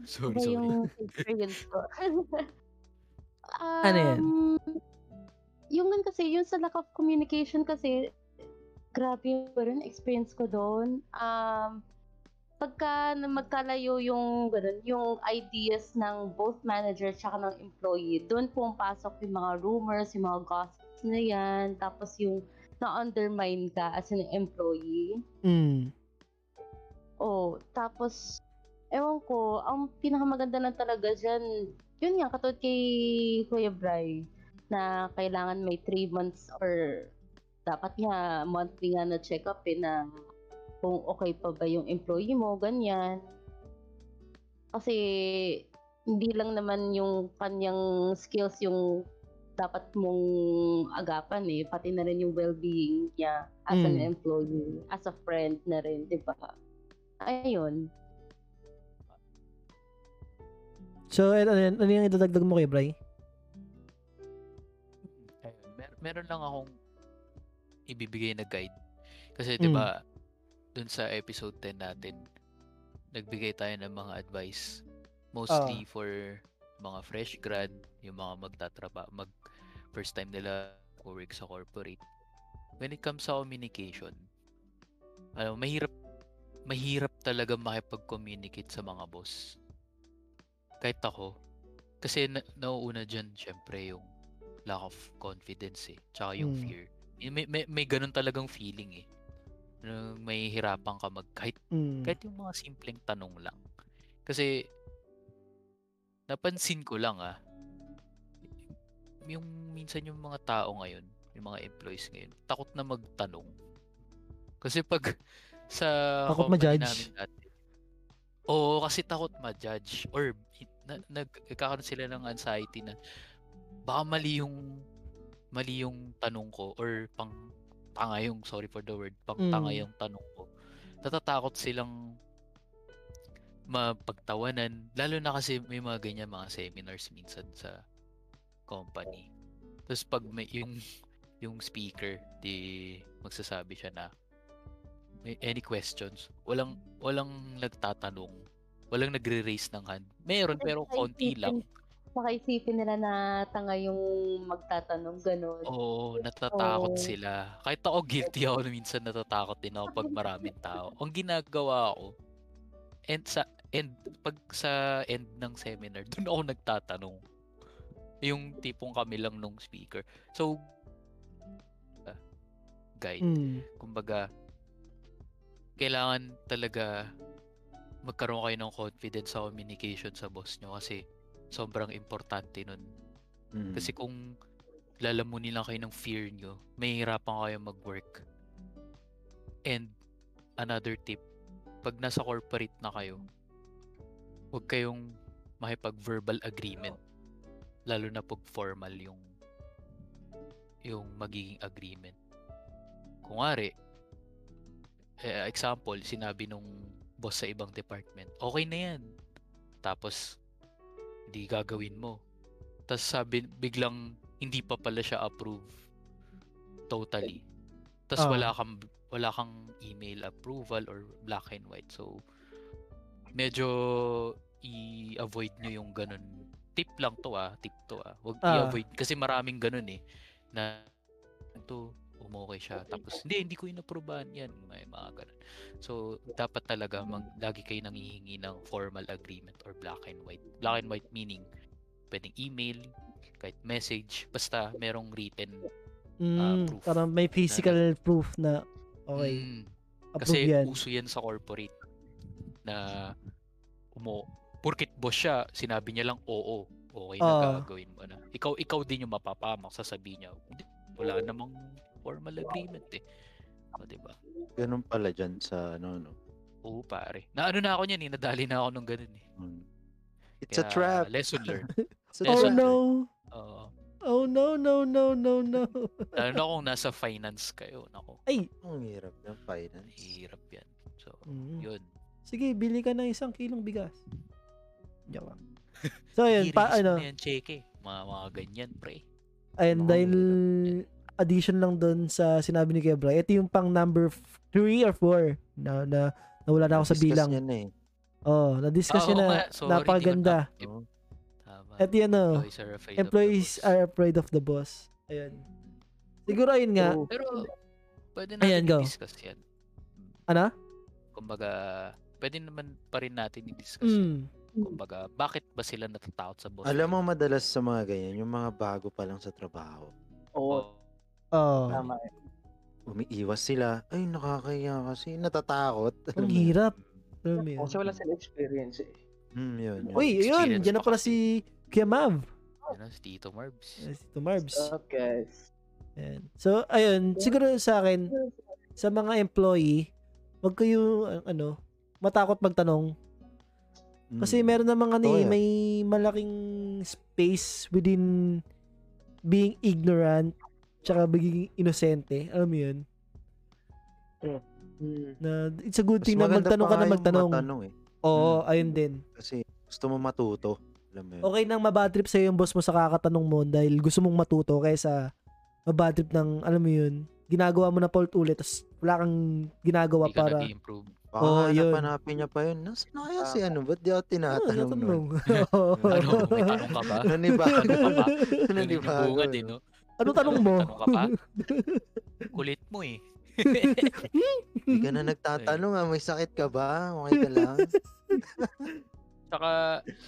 Speaker 2: Sorry,
Speaker 3: Iba
Speaker 2: sorry.
Speaker 3: yung experience ko.
Speaker 1: Ano yan?
Speaker 3: Um, Yung gan kasi, yung sa lack of communication kasi, grabe yung ganun, experience ko doon. Um, pagka magkalayo yung ganun, yung ideas ng both manager at ng employee, doon pumapasok yung mga rumors, yung mga gossips na yan, tapos yung na-undermine ka as an employee.
Speaker 1: Mm.
Speaker 3: Oh, tapos, ewan ko, ang pinakamaganda lang talaga dyan, yun nga, katulad kay Kuya Bry, na kailangan may 3 months or dapat nga monthly nga na check-up eh, na kung okay pa ba yung employee mo, ganyan. Kasi, hindi lang naman yung kanyang skills yung dapat mong agapan eh, pati na rin yung well-being niya as an
Speaker 1: Mm.
Speaker 3: employee, as a friend na rin, di ba? Ayun.
Speaker 1: So, ano, yan? ano yung idadagdag mo kay Bray?
Speaker 2: Mer- meron lang akong ibibigay na guide. Kasi
Speaker 1: Mm.
Speaker 2: 'di ba, dun sa episode 10 natin, nagbigay tayo ng mga advice mostly for mga fresh grad, yung mga magtatrabaho, mag first time nila work sa corporate. When it comes sa communication, ano, mahirap mahirap talaga makipag-communicate sa mga boss. Kahit ako. Kasi na, nauuna dyan, syempre, yung lack of confidence eh. Tsaka yung
Speaker 1: Mm.
Speaker 2: fear. May, may, may ganun talagang feeling eh. May hirapan ka mag, kahit,
Speaker 1: Mm.
Speaker 2: kahit yung mga simpleng tanong lang. Kasi, napansin ko lang ah, yung minsan yung mga tao ngayon, yung mga employees ngayon, takot na magtanong. Kasi pag sa
Speaker 1: Takot ma-judge.
Speaker 2: namin dati, oo, kasi takot ma-judge or na, nagkakaroon sila ng anxiety na baka mali yung mali yung tanong ko or pang tanga yung sorry for the word pang tanga
Speaker 1: Mm.
Speaker 2: yung tanong ko natatakot silang mapagtawanan lalo na kasi may mga ganyan mga seminars minsan sa company tapos pag may yung yung speaker di magsasabi siya na may any questions walang walang nagtatanong walang nagre-raise ng hand meron pero konti lang
Speaker 3: Baka isipin nila na tanga yung magtatanong, ganun.
Speaker 2: Oo, natatakot
Speaker 3: Oo.
Speaker 2: sila. Kahit ako guilty ako na minsan natatakot din ako pag maraming tao. Ang ginagawa ko, and sa end pag sa end ng seminar, doon ako nagtatanong. Yung tipong kami lang nung speaker. So ah, guide,
Speaker 1: Mm.
Speaker 2: kumbaga kailangan talaga magkaroon kayo ng confidence sa communication sa boss nyo kasi sobrang importante nun.
Speaker 4: Mm.
Speaker 2: Kasi kung lalamunin lang kayo ng fear nyo, may hirapan kayo mag-work. And another tip, pag nasa corporate na kayo, huwag kayong makipag-verbal agreement. Lalo na pag formal yung yung magiging agreement. Kung ari, eh, example, sinabi nung boss sa ibang department, okay na yan. Tapos, hindi gagawin mo. Tapos sabi, biglang hindi pa pala siya approve totally. Tapos
Speaker 1: Ah.
Speaker 2: wala kang wala kang email approval or black and white. So medyo i-avoid nyo yung ganun. Tip lang to ah, tip to ah. Huwag
Speaker 1: Ah.
Speaker 2: i-avoid kasi maraming ganun eh na ito umokay siya tapos hindi hindi ko inaprubahan yan may mga ganun. So dapat talaga mag, lagi kayo nangihingi ng formal agreement or black and white. Black and white meaning pwedeng email, kahit message, basta merong written.
Speaker 1: Mm,
Speaker 2: proof.
Speaker 1: parang may physical proof na okay,
Speaker 2: Mm, kasi
Speaker 1: yan.
Speaker 2: uso yan sa corporate na umo porkit boss siya, sinabi niya lang oo. Okay na
Speaker 1: Ah.
Speaker 2: gagawin mo na. Ikaw ikaw din yung mapapamak sasabihin niya. "Hindi, Wala namang formal agreement eh. O, diba?
Speaker 4: Ganun pala dyan sa ano, no.
Speaker 2: Oo, pare. Na ano na ako niyan eh, nadali na ako nung ganun eh.
Speaker 4: Mm. It's a
Speaker 2: Kaya,
Speaker 4: trap.
Speaker 2: Lesson learned.
Speaker 4: A
Speaker 2: Yes,
Speaker 1: Oh no.
Speaker 2: Oo.
Speaker 1: Oh no, no, no, no, no.
Speaker 2: lalo na kung nasa finance kayo. Nako,
Speaker 1: Ay.
Speaker 4: Ang hirap ng finance.
Speaker 2: hirap yan. So,
Speaker 1: Mm.
Speaker 2: yun.
Speaker 1: Sige, bili ka ng isang kilong bigas. Joke lang. So, ayun, pa, ano,
Speaker 2: na yan, cheque. Mga, mga ganyan, pre.
Speaker 1: ayun,
Speaker 4: Mga
Speaker 1: dahil addition lang doon sa sinabi ni Kebra, ito yung pang number 3 or 4 na, na nawala na ako sa bilang.
Speaker 4: yan eh.
Speaker 1: Oh, na-discuss
Speaker 2: Ah,
Speaker 1: yun na.
Speaker 2: Sorry,
Speaker 1: Napakaganda.
Speaker 2: na-. Tama.
Speaker 1: At yan, oh,
Speaker 2: Employees are afraid
Speaker 1: employees
Speaker 2: of the boss.
Speaker 1: are afraid of the boss. Ayun. Siguro ayun nga.
Speaker 3: Oo.
Speaker 2: Pero, pwede
Speaker 1: Ayan,
Speaker 2: natin
Speaker 1: go.
Speaker 2: i-discuss yan.
Speaker 1: Ano?
Speaker 2: Kumbaga, pwede naman pa rin natin i-discuss yan.
Speaker 1: Mm.
Speaker 2: Kumbaga, bakit ba sila natatakot sa boss?
Speaker 4: Alam mo madalas sa mga ganyan, yung mga bago pa lang sa trabaho.
Speaker 2: Oo.
Speaker 3: Oo,
Speaker 1: Oh,
Speaker 3: tama.
Speaker 4: Umiiwas sila. Ay, nakakaya kasi. Natatakot.
Speaker 1: ang
Speaker 4: yun?
Speaker 1: hirap. Alam mo yun?
Speaker 3: Kasi wala silang experience eh.
Speaker 4: Hmm, yun, yun.
Speaker 1: Uy, ayun,
Speaker 2: experience
Speaker 1: dyan na
Speaker 2: pa
Speaker 1: pala si Kuya Mav.
Speaker 2: Ano, si Tito Marbs.
Speaker 1: Eh, Si Tito Marbs.
Speaker 3: Guys?
Speaker 1: Ayan. So, ayun, siguro sa akin, sa mga employee, wag kayo, ano, matakot magtanong.
Speaker 4: Hmm.
Speaker 1: Kasi meron namang ano
Speaker 4: Oo
Speaker 1: eh,
Speaker 4: yan.
Speaker 1: may malaking space within being ignorant tsaka being inosente. Alam mo yun?
Speaker 3: Hmm.
Speaker 1: Na it's a good
Speaker 4: Mas
Speaker 1: thing na magtanong ka na magtanong.
Speaker 4: matanong eh.
Speaker 1: Oo,
Speaker 4: Mm.
Speaker 1: ayun din.
Speaker 4: Kasi gusto mo matuto. Alam mo yun.
Speaker 1: Okay nang mabadtrip sa'yo yung boss mo sa kakatanong mo dahil gusto mong matuto kaysa mabadtrip ng, alam mo yun, ginagawa mo na fault ulit tapos wala kang ginagawa
Speaker 2: Hindi ka
Speaker 1: para
Speaker 2: nag-improve.
Speaker 4: Baka
Speaker 1: Oo, yun.
Speaker 4: hanap-hanapin niya pa yun. Nasaan na kaya si ano? Ba't di ako
Speaker 1: Ah,
Speaker 4: tinatanong nun?
Speaker 1: Oo.
Speaker 2: Ano, may tanong ka ba?
Speaker 4: Nanibago.
Speaker 2: Ano ka ba?
Speaker 4: Nanibago.
Speaker 2: Nanginibungad eh,
Speaker 4: no?
Speaker 2: no?
Speaker 1: ano tanong mo?
Speaker 2: Tanong ka pa? Kulit mo eh.
Speaker 4: Hindi ka na nagtatanong ah. May sakit ka ba? Okay ka lang?
Speaker 2: Tsaka,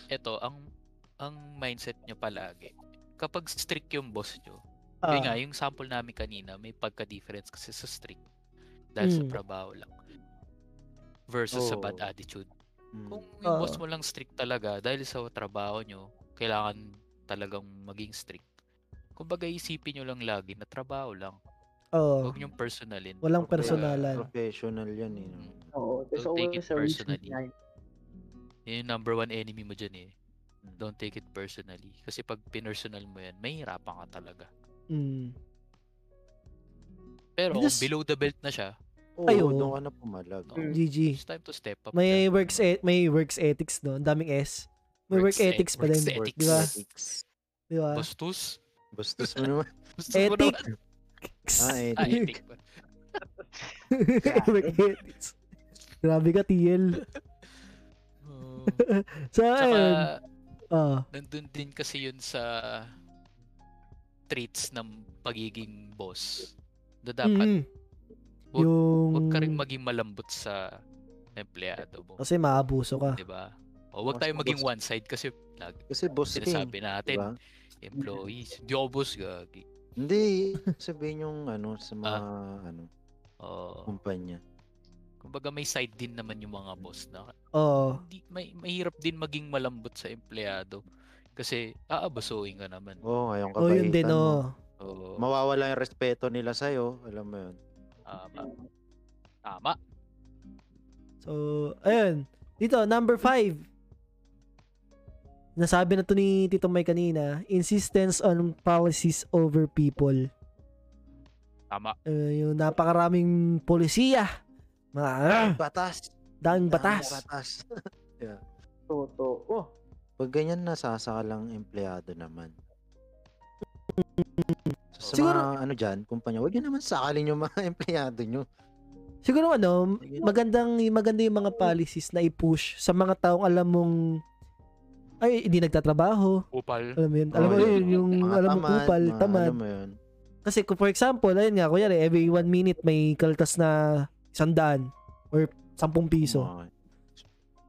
Speaker 2: eto, ang ang mindset nyo palagi. Kapag strict yung boss nyo,
Speaker 1: Ah,
Speaker 2: yun nga, yung sample namin kanina, may pagka-difference kasi sa strict. Dahil sa
Speaker 1: Mm.
Speaker 2: trabaho lang. Versus sa
Speaker 4: Oo.
Speaker 2: bad attitude.
Speaker 4: Hmm.
Speaker 2: Kung yung
Speaker 1: Oo.
Speaker 2: boss mo lang strict talaga, dahil sa trabaho nyo, kailangan talagang maging strict. Kumbaga isipin nyo lang lagi na trabaho lang.
Speaker 1: Oo.
Speaker 2: Huwag nyo personalin.
Speaker 1: Walang
Speaker 2: Kumbaga,
Speaker 1: personalan.
Speaker 4: Professional yan eh. no?
Speaker 2: mm,
Speaker 3: Oo, there's
Speaker 2: Don't take it personally. Yun yung number one enemy mo dyan eh.
Speaker 4: Mm.
Speaker 2: Don't take it personally. Kasi pag pinersonal mo yan, may hirapan ka talaga.
Speaker 1: Mm.
Speaker 2: Pero
Speaker 1: Because-
Speaker 2: kung below the belt na siya,
Speaker 4: Oo,
Speaker 1: Ay, oo.
Speaker 4: doon ka na pumalag.
Speaker 3: Mm.
Speaker 1: GG.
Speaker 2: it's time to step up.
Speaker 1: May works e- may works ethics no. Ang daming S. May work
Speaker 2: Works e-
Speaker 1: ethics pa
Speaker 2: works
Speaker 1: din.
Speaker 2: ethics.
Speaker 1: Di ba?
Speaker 4: Ethics.
Speaker 1: Di ba?
Speaker 2: Bastos.
Speaker 4: Bastos mo naman.
Speaker 2: Bastos mo naman.
Speaker 4: Ah,
Speaker 2: Ah,
Speaker 4: ethics.
Speaker 2: ethic ba?
Speaker 1: work ethics. Grabe ka, TL.
Speaker 2: Oo.
Speaker 1: So,
Speaker 2: Tsaka,
Speaker 1: ayun. Ah,
Speaker 2: nandun din kasi yun sa traits ng pagiging boss. Na dapat,
Speaker 1: mm,
Speaker 2: Wag-
Speaker 1: yung...
Speaker 2: huwag ka rin maging malambot sa empleyado mo.
Speaker 1: Kasi maabuso ka.
Speaker 2: Di ba? O wag tayo maging
Speaker 4: boss.
Speaker 2: one side kasi lagi
Speaker 4: Kasi boss ka eh.
Speaker 2: sinasabi natin,
Speaker 4: Diba?
Speaker 2: employees. Di ako boss, gagi.
Speaker 4: Hindi. Sabihin yung ano sa mga ano
Speaker 2: Oo.
Speaker 4: kumpanya.
Speaker 2: kumbaga may side din naman yung mga boss na
Speaker 1: Oo.
Speaker 2: hindi, may, mahirap din maging malambot sa empleyado. Kasi aabusuin ka naman.
Speaker 4: Oo, ngayon
Speaker 1: Oh, yun din, oh.
Speaker 2: Oo.
Speaker 4: Mawawala yung respeto nila sa'yo. Alam mo yun.
Speaker 2: Tama. Tama.
Speaker 1: So, ayun. Dito, number five. Nasabi na to ni Tito May kanina, insistence on policies over people.
Speaker 2: Tama.
Speaker 1: Uh, yung napakaraming polisiya. Mga ah,
Speaker 4: Batas.
Speaker 1: daming
Speaker 4: Daming
Speaker 1: batas.
Speaker 4: Batas.
Speaker 3: Totoo. Oh,
Speaker 4: Pag ganyan nasasaka lang empleyado naman. Sa
Speaker 1: Siguro-
Speaker 4: mga ano dyan, kumpanya, wag nyo naman sakalin yung mga empleyado nyo.
Speaker 1: Siguro ano, magandang maganda yung mga policies na i-push sa mga taong alam mong ay hindi nagtatrabaho.
Speaker 2: Upal.
Speaker 1: Alam mo yun? Alam mo
Speaker 4: Oh,
Speaker 1: yun, yung
Speaker 4: Mga
Speaker 1: alam mo
Speaker 4: tamad,
Speaker 1: kupal,
Speaker 4: mga
Speaker 1: tamad.
Speaker 4: Alam mo yun.
Speaker 1: Kasi kung for example, ayun nga, kunyari, every one minute may kaltas na isang daan or sampung piso.
Speaker 4: Mga-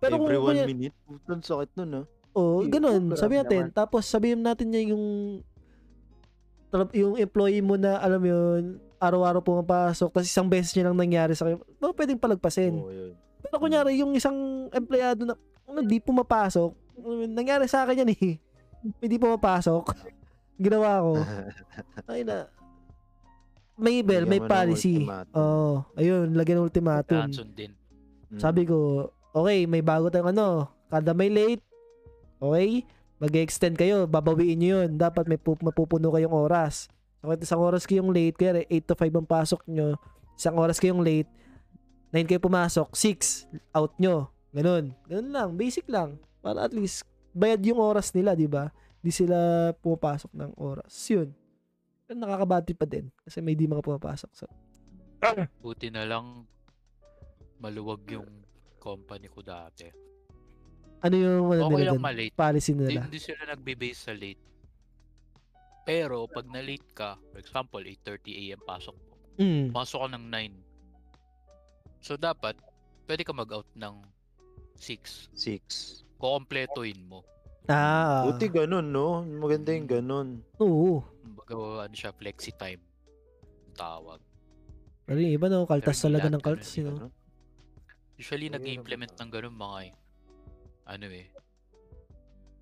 Speaker 1: Pero kung
Speaker 4: Every one
Speaker 1: kunya-
Speaker 4: minute, putang sakit nun ah.
Speaker 1: Oo,
Speaker 4: Hindi,
Speaker 1: ganun. Sabi natin.
Speaker 4: naman.
Speaker 1: Tapos sabihin natin niya yung yung employee mo na alam mo yun, araw-araw pumapasok tapos isang beses niya lang nangyari sa kanya. No, pwedeng palagpasin.
Speaker 4: Oo, yun.
Speaker 1: Pero kunyari yung isang empleyado na hindi pumapasok, nangyari sa akin yan eh. Hindi pumapasok. Ginawa ko. Ay na. May bell, may policy. Oo. ayun, lagyan ng ultimatum.
Speaker 2: Sundin.
Speaker 4: Mm.
Speaker 1: Sabi ko, okay, may bago tayong ano, kada may late, okay, mag-extend kayo, babawiin nyo yun. Dapat may pu- mapupuno kayong oras. So, kahit isang oras kayong late, kaya 8 to 5 ang pasok nyo, isang oras kayong late, 9 kayo pumasok, 6 out nyo. Ganun. Ganun lang, basic lang. Para at least, bayad yung oras nila, di ba? Di sila pumapasok ng oras. Yun. Pero nakakabati pa din. Kasi may di mga pumapasok. So,
Speaker 2: Buti na lang maluwag yung company ko dati.
Speaker 1: Ano yung ano
Speaker 2: Okay
Speaker 1: nila
Speaker 2: lang
Speaker 1: dun?
Speaker 2: malate.
Speaker 1: Policy
Speaker 2: Hindi,
Speaker 1: nila.
Speaker 2: hindi sila nagbe-base sa late. Pero pag na-late ka, for example, 8.30 a.m. pasok mo.
Speaker 1: Mm.
Speaker 2: Pasok ka ng 9. So dapat, pwede ka mag-out ng 6.
Speaker 4: Six.
Speaker 2: Kukompletoin mo.
Speaker 1: Ah.
Speaker 4: Buti ganun, no? Maganda yung ganun.
Speaker 1: Oo.
Speaker 2: Kumbaga, ano siya, flexi time. Tawag.
Speaker 1: Pero yung iba no, kaltas
Speaker 2: Pero hindi
Speaker 1: talaga ng kaltas, you know.
Speaker 4: Ganun.
Speaker 2: Usually, nag-implement
Speaker 4: ano.
Speaker 2: ng ganun mga, ano eh,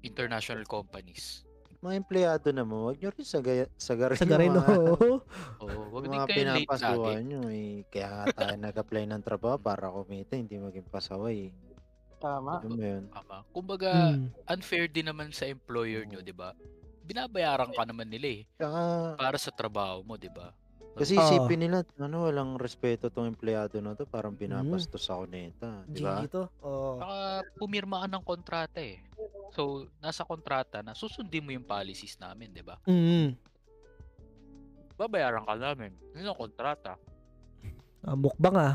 Speaker 2: international companies.
Speaker 4: Mga empleyado naman, wag nyo rin sagaya, sagarin
Speaker 1: Sa garin,
Speaker 4: yung mga,
Speaker 1: oo.
Speaker 2: Oo, wag din
Speaker 4: mga
Speaker 2: kayo late lagi.
Speaker 4: pinapasuhan nyo. Eh. Kaya nga tayo nag-apply ng trabaho para kumita, hindi maging pasaway.
Speaker 5: Tama.
Speaker 4: Mo yun?
Speaker 2: Tama. Kumbaga,
Speaker 1: Mm.
Speaker 2: unfair din naman sa employer nyo, di ba? Binabayaran ka naman nila eh.
Speaker 4: Saka,
Speaker 2: Para sa trabaho mo, di ba?
Speaker 4: Kasi
Speaker 1: Oo.
Speaker 4: isipin nila, ano, walang respeto tong empleyado na to, parang binabastos ako neta. Di ba?
Speaker 1: GG to. Oo.
Speaker 2: Saka pumirma ka ng kontrata eh. So, nasa kontrata na susundin mo yung policies namin, di ba?
Speaker 1: Mm.
Speaker 2: Babayaran ka namin. Yun ang kontrata.
Speaker 1: Ah, mukbang ah.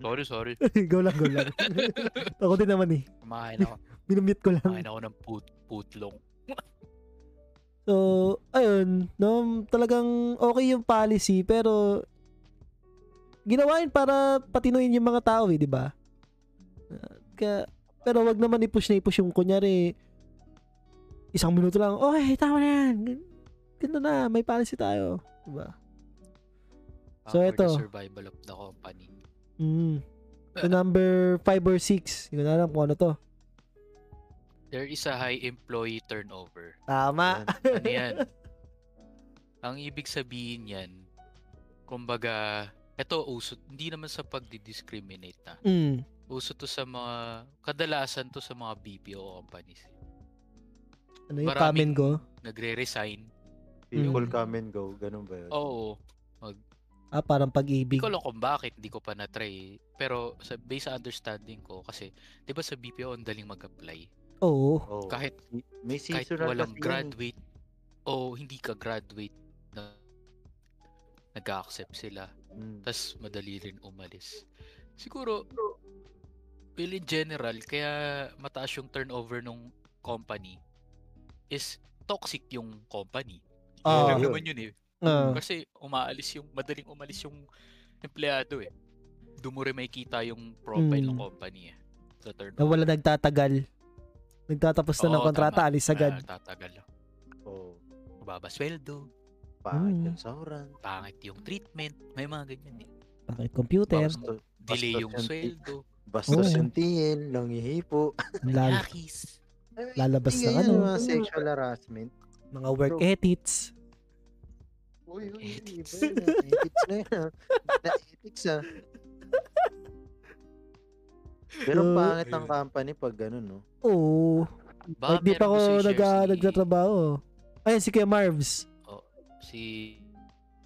Speaker 2: Sorry, sorry.
Speaker 1: go lang, go lang. Ako din naman eh.
Speaker 2: Kumain ako.
Speaker 1: Binumute ko lang.
Speaker 2: Kumain ako ng put putlong.
Speaker 1: So, ayun, no, talagang okay yung policy pero ginawa yun para patinuin yung mga tao eh, di ba? Uh, Kaya, pero wag naman i-push na i-push yung kunyari isang minuto lang, okay, tama na yan. Gan- Ganito na, may policy tayo. Di ba? So,
Speaker 2: Ah, the survival of the company.
Speaker 1: Mm. So, number 5 or 6, hindi ko na alam kung ano to.
Speaker 2: There is a high employee turnover.
Speaker 1: Tama.
Speaker 2: Ano yan? Ang ibig sabihin yan, kumbaga, eto uso, hindi naman sa pagdi-discriminate na.
Speaker 1: mm.
Speaker 2: Uso to sa mga, kadalasan to sa mga BPO companies.
Speaker 1: Ano yung
Speaker 2: Maraming-
Speaker 1: come and go?
Speaker 2: Nagre-resign.
Speaker 4: People
Speaker 1: Mm.
Speaker 4: come and go, ganun ba yun?
Speaker 2: Oo.
Speaker 1: Ah, parang pag-ibig.
Speaker 2: Hindi ko alam kung bakit, hindi ko pa na-try. Pero sa based sa understanding ko, kasi, di ba sa BPO, ang daling mag-apply.
Speaker 1: Oo.
Speaker 4: Oh,
Speaker 2: Kahit,
Speaker 4: may
Speaker 2: kahit
Speaker 4: seasonal
Speaker 2: walang
Speaker 4: kasi
Speaker 2: graduate, o hindi ka graduate, na nag-accept sila.
Speaker 4: Mm.
Speaker 2: tas madali rin umalis. Siguro, well in general, kaya mataas yung turnover ng company is toxic yung company.
Speaker 1: Ah.
Speaker 2: Yun lang
Speaker 4: Yun.
Speaker 2: naman yun eh.
Speaker 1: Ah.
Speaker 2: Kasi umaalis yung, madaling umalis yung empleyado eh. Doon mo rin makikita yung profile ng
Speaker 1: Mm.
Speaker 2: company eh. Sa
Speaker 1: na
Speaker 2: turnover.
Speaker 1: wala nagtatagal. Nagtatapos na ng
Speaker 2: Oo,
Speaker 1: kontrata,
Speaker 2: tama.
Speaker 1: alis agad.
Speaker 2: Ah, tatagal.
Speaker 4: Oh,
Speaker 2: Mababa sweldo,
Speaker 4: pangit
Speaker 1: Mm.
Speaker 4: yung sauran.
Speaker 2: pangit yung treatment, may mga ganyan eh.
Speaker 1: Bakit computer?
Speaker 4: Bastos,
Speaker 2: Delay yung
Speaker 4: ti-
Speaker 2: sweldo,
Speaker 4: Bastos
Speaker 1: Oo.
Speaker 4: yung tiil, nangihipo.
Speaker 1: Lal-
Speaker 2: yakis.
Speaker 1: lalabas ng ano.
Speaker 4: Mga sexual harassment.
Speaker 1: mga work ethics.
Speaker 4: Uy, uy,
Speaker 2: Ethics.
Speaker 4: iba yun, ah. Ethics na yun. ah. Na ethics ah. Pero
Speaker 1: So,
Speaker 4: pangit ang company pag ganun, no?
Speaker 1: Oo.
Speaker 2: Baka
Speaker 1: Kahit di pa ako nag,
Speaker 2: si-
Speaker 1: nagtatrabaho. Ayun, si Kuya Marvs.
Speaker 2: si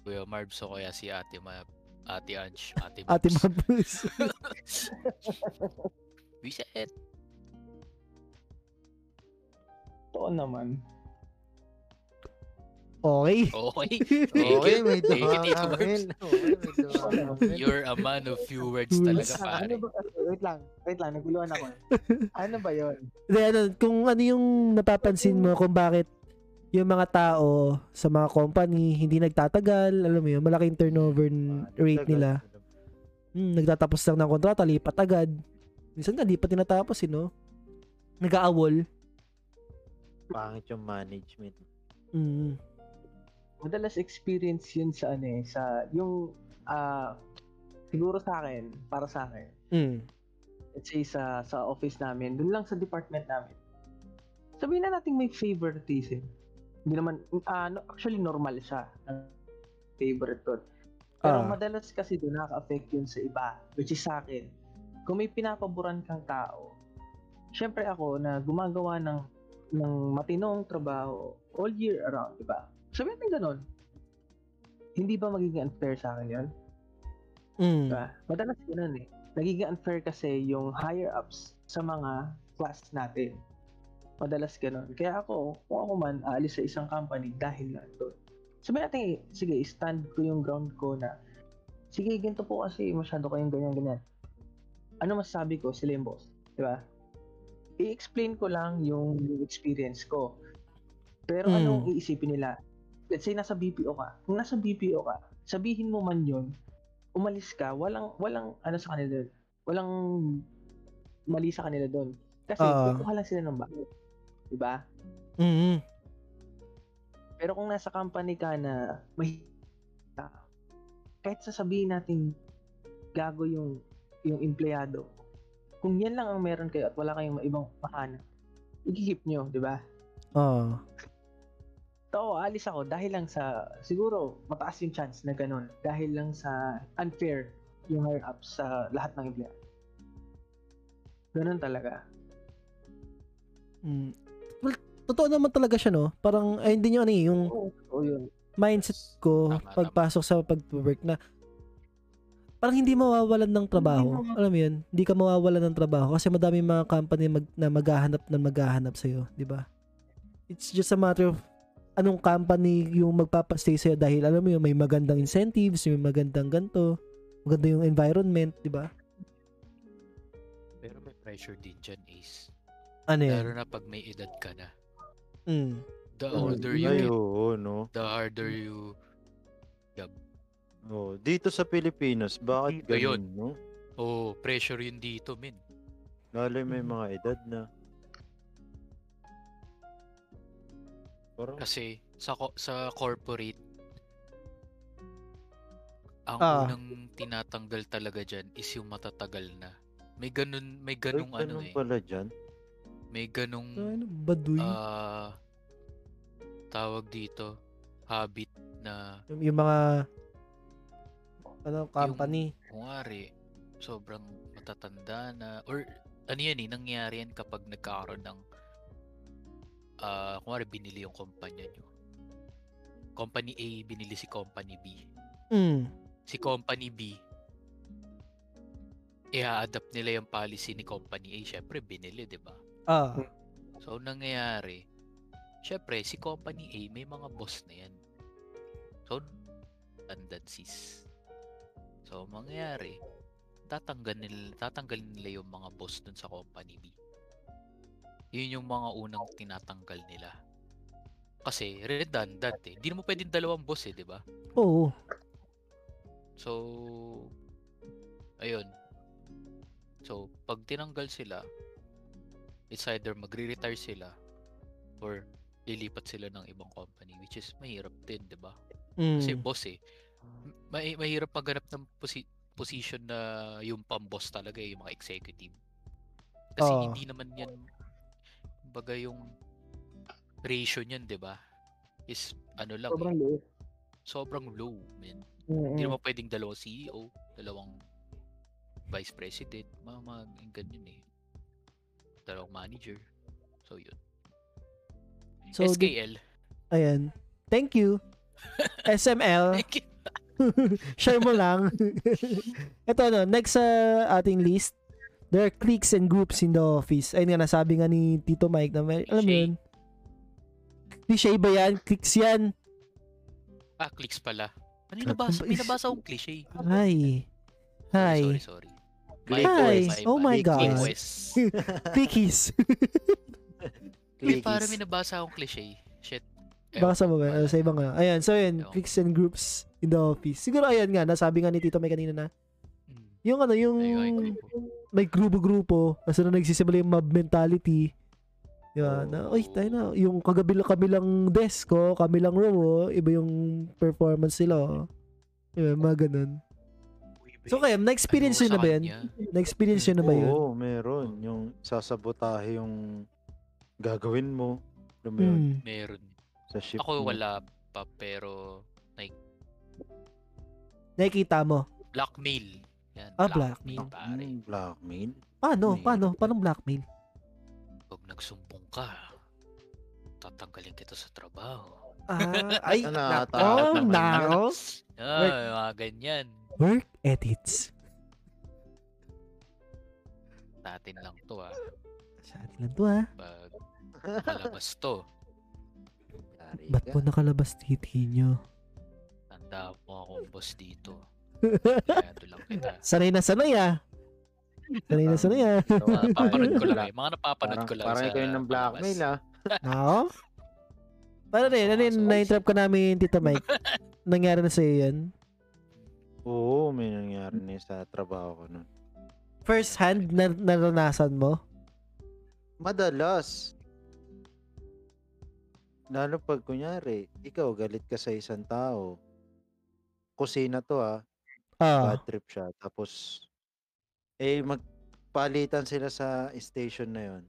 Speaker 2: Kuya Marbs o kaya si Ate Ma Ate Ange, Ate
Speaker 1: Ate
Speaker 2: Marbs.
Speaker 1: Marvs.
Speaker 2: Reset.
Speaker 5: totoo naman.
Speaker 1: Okay.
Speaker 2: Okay.
Speaker 4: Okay, may. Okay, may dumangil.
Speaker 2: You're a man of few words talaga,
Speaker 5: Ah,
Speaker 2: pare.
Speaker 5: ano ba kasi? Wait lang. Wait lang. Naguluhan ako. ano ba yun?
Speaker 1: Hindi, ano, kung ano yung napapansin mo kung bakit yung mga tao sa mga company hindi nagtatagal, alam mo yun, malaking turnover n- rate nila. Hmm, nagtatapos lang ng kontrata, lipat agad. Minsan nga, di pa tinatapos, eh, no? Nag-aawol.
Speaker 4: Pangit yung management.
Speaker 1: Mm.
Speaker 5: Madalas experience yun sa ano eh, sa yung ah siguro sa akin, para sa akin.
Speaker 1: Mm.
Speaker 5: Let's say sa sa office namin, dun lang sa department namin. Sabihin na natin may favoritism. Hindi naman ah, no, actually normal siya. Favorite doon. Pero
Speaker 1: Ah.
Speaker 5: madalas kasi doon nakaka-affect yun sa iba, which is sa akin. Kung may pinapaboran kang tao, syempre ako na gumagawa ng ng matinong trabaho all year around, di ba? Sabihin natin ganun. Hindi ba magiging unfair sa akin yun?
Speaker 1: Mm.
Speaker 5: Diba? Madalas ganun eh. Nagiging unfair kasi yung higher ups sa mga class natin. Madalas ganun. Kaya ako, kung ako man, aalis sa isang company dahil na doon. Sabi natin, sige, stand ko yung ground ko na, sige, ganito po kasi masyado kayong ganyan-ganyan. Ano masasabi ko? Sila yung boss. Di ba? I-explain ko lang yung experience ko. Pero
Speaker 1: Mm.
Speaker 5: anong iisipin nila? Let's say nasa BPO ka. Kung nasa BPO ka, sabihin mo man yun, umalis ka, walang walang ano sa kanila doon. Walang mali sa kanila doon. Kasi
Speaker 1: Ah.
Speaker 5: kukuha lang sila ng bago. 'Di ba?
Speaker 1: Mm.
Speaker 5: Pero kung nasa company ka na may kahit sasabihin natin gago yung yung empleyado. Kung yan lang ang meron kayo at wala kayong ibang makana, i-keep nyo, di ba?
Speaker 1: Ah.
Speaker 5: Oo, alis ako dahil lang sa, siguro, mataas yung chance na ganun. Dahil lang sa unfair yung higher up sa lahat ng empleyado. Ganun talaga.
Speaker 1: Mm. Well, totoo naman talaga siya, no? Parang, ay, hindi nyo ano eh, yung
Speaker 5: Oo, oo yun.
Speaker 1: mindset ko
Speaker 2: Tama,
Speaker 1: pagpasok sa pag-work na parang hindi mawawalan ng trabaho.
Speaker 5: Hindi
Speaker 1: Alam mo yun? Hindi ka mawawalan ng trabaho kasi madami mga company mag, na maghahanap na maghahanap sa'yo, di ba? It's just a matter of anong company yung magpapastay sa'yo dahil alam mo yun, may magandang incentives, may magandang ganto, maganda yung environment, di ba?
Speaker 2: Pero may pressure din dyan, Ace.
Speaker 1: Ano
Speaker 2: Lalo
Speaker 1: yan?
Speaker 2: na pag may edad ka na.
Speaker 1: Mm.
Speaker 2: The
Speaker 5: Oo,
Speaker 2: older you
Speaker 4: Ay,
Speaker 2: get,
Speaker 4: oo, no?
Speaker 2: the harder you...
Speaker 4: Oh, dito sa Pilipinas, bakit
Speaker 2: Dito yun.
Speaker 4: ganun, no?
Speaker 2: Oh, pressure yun dito, min.
Speaker 4: Lalo may mga edad na. Parang,
Speaker 2: Kasi sa co- sa corporate ang
Speaker 1: Ah.
Speaker 2: unang tinatanggal talaga diyan is yung matatagal na. May ganun may
Speaker 4: ay,
Speaker 2: ganung ano
Speaker 4: ganun
Speaker 2: eh.
Speaker 4: pala dyan.
Speaker 2: May ganung
Speaker 1: Ano, baduy.
Speaker 2: ah tawag dito habit na
Speaker 1: yung, yung mga ano, company.
Speaker 2: kunwari sobrang matatanda na or ano yan eh nangyari yan kapag nagkakaroon ng ah kunwari binili yung kumpanya nyo. Company A binili si Company B.
Speaker 1: Mm.
Speaker 2: si Company B, i-adapt nila yung policy ni Company A. Syempre, binili, di ba?
Speaker 1: Ah.
Speaker 2: So, ang nangyayari, syempre, si Company A, may mga boss na yan. So, tendencies. So, ang mangyayari, tatanggal nila, tatanggalin nila yung mga boss dun sa Company B. Yun yung mga unang tinatanggal nila. Kasi, redundant eh. Hindi mo pwedeng dalawang boss eh, di ba?
Speaker 1: Oo.
Speaker 2: So, ayun. So, pag tinanggal sila, it's either magre-retire sila or lilipat sila ng ibang company which is mahirap din, 'di ba?
Speaker 1: Mm.
Speaker 2: Kasi boss eh. May, mahirap maghanap ng posi- position na yung pang-boss talaga eh, yung mga executive. Kasi
Speaker 1: Oo.
Speaker 2: hindi naman yan baga yung ratio niyan, 'di ba? Is ano lang,
Speaker 5: Sobrang
Speaker 2: eh,
Speaker 5: liit.
Speaker 2: sobrang low, man.
Speaker 5: Mm-mm.
Speaker 2: Hindi naman pwedeng dalawang CEO, dalawang vice president, mga mga ganyan eh. Dalawang manager. So yun.
Speaker 1: So, di-
Speaker 2: SKL.
Speaker 1: ayan. Thank you. SML.
Speaker 2: Thank you.
Speaker 1: Share mo lang. Ito ano, next sa ating list, there are cliques and groups in the office. Ayun nga, nasabi nga ni Tito Mike na may, alam mo
Speaker 2: Cliche.
Speaker 1: yun, Cliche ba yan? Clicks yan.
Speaker 2: Ah, clicks pala. Ano yung nabasa? May nabasa akong cliche.
Speaker 1: Hi. Hi.
Speaker 2: Sorry, sorry.
Speaker 4: Click
Speaker 1: Hi. Oh my God. Clickies.
Speaker 2: May parang
Speaker 4: Clickies.
Speaker 2: may nabasa akong cliche. Shit.
Speaker 1: Baka sa mga,
Speaker 2: Ewan ko
Speaker 1: sa iba nga. Ayan, so yun, cliques and groups in the office. Siguro ayan nga, nasabi nga ni Tito May kanina na,
Speaker 2: Hmm.
Speaker 1: yung ano, yung
Speaker 2: ay, grupo.
Speaker 1: May grupo-grupo, kasi na nagsisimula yung mob mentality. Diba?
Speaker 4: Oo.
Speaker 1: Na, ay, tayo na. Yung kagabi lang kami lang desk ko, kami lang row, oh, iba yung performance nila. Oh. Diba, mga ganun. So kaya, na-experience
Speaker 2: Ano
Speaker 1: na
Speaker 2: sa
Speaker 1: ba yan? Na-experience nyo na ba yun?
Speaker 4: Oo, meron. Yung sasabotahe yung gagawin mo. Alam mo yun?
Speaker 1: Hmm.
Speaker 2: Meron.
Speaker 4: Sa ship
Speaker 2: Ako
Speaker 4: mo.
Speaker 2: wala pa pero
Speaker 1: Nakikita mo.
Speaker 2: blackmail. Yan,
Speaker 1: Ah,
Speaker 2: blackmail,
Speaker 1: blackmail.
Speaker 2: pare.
Speaker 4: Hmm, blackmail.
Speaker 1: Paano?
Speaker 4: May-
Speaker 1: Paano? Paano blackmail?
Speaker 2: Pag nagsumbong ka, tatanggalin kita sa trabaho.
Speaker 1: Ah, ay, nako,
Speaker 4: takot naman
Speaker 1: nako.
Speaker 2: Ah, mga ganyan.
Speaker 1: Work ethics.
Speaker 2: Sa atin lang to ah.
Speaker 1: Sa atin lang to ha.
Speaker 2: Pag malabas to,
Speaker 1: Ba't po nakalabas titi nyo?
Speaker 2: tanda mo akong boss dito. Lang kita.
Speaker 1: Sanay na sanay ah. Sanay na sanay ah.
Speaker 2: Mga napapanood ko lang eh. Mga napapanood
Speaker 4: Parang,
Speaker 2: ko lang
Speaker 4: parang
Speaker 2: sa
Speaker 4: ikaw yung ng blackmail ah.
Speaker 1: Oo? Paano rin? Ano yun? Na-interrupt ka namin, Tito Mike. Nangyari na sa'yo yan?
Speaker 4: Oo, may nangyari na sa trabaho ko nun.
Speaker 1: First hand na naranasan mo?
Speaker 4: Madalas. Lalo pag kunyari, ikaw galit ka sa isang tao. Kusina to ah.
Speaker 1: Ah.
Speaker 4: Bad trip siya. Tapos, eh, magpalitan sila sa station na yon.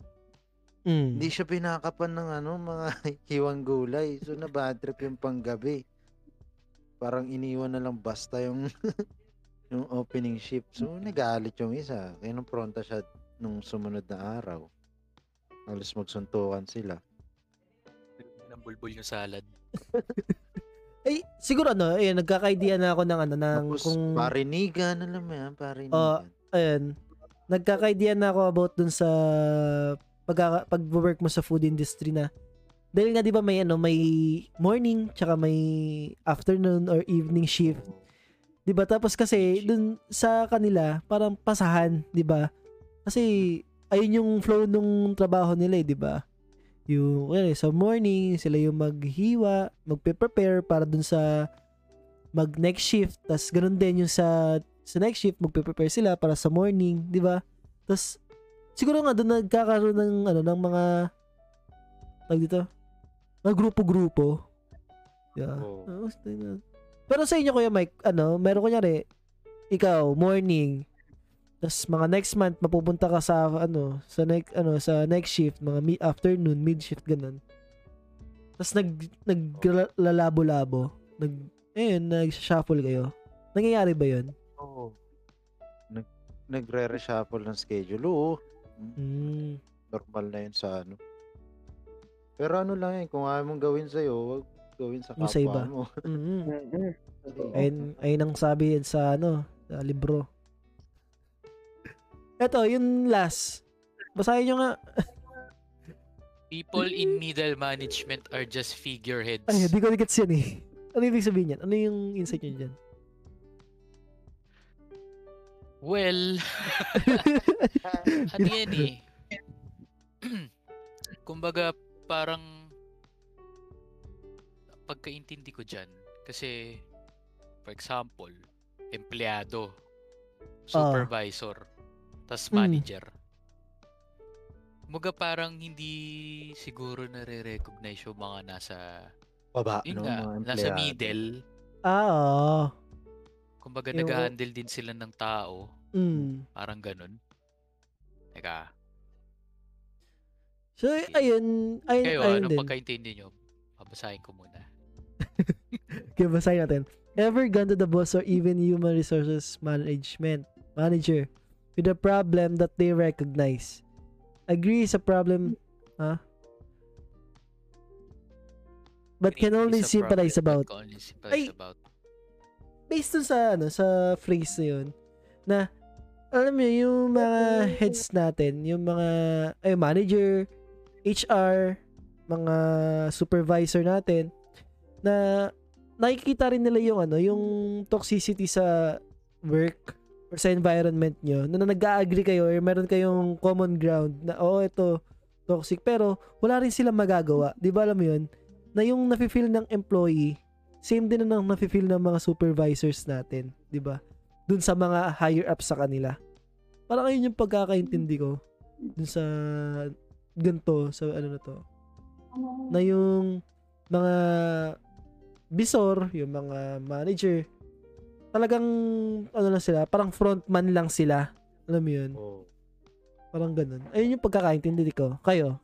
Speaker 1: Mm.
Speaker 4: Hindi siya pinakapan ng ano, mga hiwang gulay. So, na bad trip yung panggabi. Parang iniwan na lang basta yung yung opening shift. So, nagalit yung isa. Kaya nung pronta siya nung sumunod na araw. Alas magsuntukan sila.
Speaker 2: ng bulbul yung salad.
Speaker 1: Eh, siguro ano, ayun, nagkaka-idea na ako ng ano, ng
Speaker 4: Tapos,
Speaker 1: kung,
Speaker 4: parinigan, alam mo yan, parinigan.
Speaker 1: ayun, nagkaka-idea na ako about dun sa pag pag-work mo sa food industry na. Dahil nga 'di ba may ano may morning tsaka may afternoon or evening shift. 'di ba? Tapos kasi dun sa kanila parang pasahan 'di ba? Kasi ayun yung flow nung trabaho nila eh 'di ba yung well, sa morning sila yung maghiwa magpe-prepare para dun sa mag next shift. Tas ganun din yung sa sa next shift magpe-prepare sila para sa morning 'di ba? Tas siguro nga doon nagkakaroon ng ano ng mga tag dito? Mga grupo-grupo. Yeah. Na. Pero sa inyo Kuya Mike, ano, meron kunyari, ikaw, morning, tapos mga next month, mapupunta ka sa, ano, sa next, ano, sa next shift, mga mi- afternoon, mid shift, ganun. Tapos nag, naglalabo-labo, nag, ayun, nag-shuffle kayo. Nangyayari ba yun?
Speaker 4: Oo. Nag, nagre-reshuffle ng schedule. Oo.
Speaker 1: Mm.
Speaker 4: Normal na yun sa ano. Pero ano lang yun, kung ayaw mong gawin sa'yo, wag gawin sa kapwa
Speaker 1: sa iba.
Speaker 4: mo.
Speaker 1: Mm.
Speaker 5: Mm-mm.
Speaker 1: Ayun, ayun ang sabi yan sa, ano, sa libro. Eto, yung last. Basahin nyo nga.
Speaker 2: People in middle management are just figureheads.
Speaker 1: Ay, hindi ko gets yan eh. Ano ibig sabihin yan? Ano yung insight nyo dyan?
Speaker 2: Well, ano yan eh. Kumbaga, parang pagkaintindi ko dyan, kasi, for example, empleyado, supervisor, tas
Speaker 1: Mm.
Speaker 2: manager. Kumbaga parang hindi siguro nare-recognize yung mga nasa,
Speaker 4: Baba,
Speaker 2: yun
Speaker 4: no?
Speaker 2: nga,
Speaker 4: mga
Speaker 2: nasa middle.
Speaker 1: ah, oo.
Speaker 2: Kumbaga
Speaker 1: Yung-
Speaker 2: nag-handle din sila ng tao.
Speaker 1: Mm.
Speaker 2: Parang ganun. Teka,
Speaker 1: So, ayun. Ayun,
Speaker 2: kayo,
Speaker 1: ayun
Speaker 2: anong
Speaker 1: din.
Speaker 2: pagkaintindi nyo? Babasahin ko muna.
Speaker 1: Okay, basahin natin. Ever gone to the boss or even human resources management manager with a problem that they recognize? Agree sa problem, huh? But can only
Speaker 2: a
Speaker 1: sympathize about.
Speaker 2: can only sympathize
Speaker 1: Ay!
Speaker 2: about.
Speaker 1: Based dun sa, ano, sa phrase na yun, na, alam mo, yung mga heads natin, yung mga, ay, manager, HR, mga supervisor natin na nakikita rin nila yung ano, yung toxicity sa work or sa environment nyo na nag-agree kayo or meron kayong common ground na oh ito toxic pero wala rin silang magagawa. 'Di ba alam mo 'yun? Na yung nafi-feel ng employee same din na ng nafi-feel ng mga supervisors natin, 'di ba? Dun sa mga higher up sa kanila. Parang ayun yung pagkakaintindi ko dun sa ganto sa ano na to. Na yung mga bisor, yung mga manager, talagang ano lang sila, parang frontman lang sila. Alam mo yun?
Speaker 4: Oh.
Speaker 1: Parang ganun. Ayun yung pagkakaintindi ko. Kayo?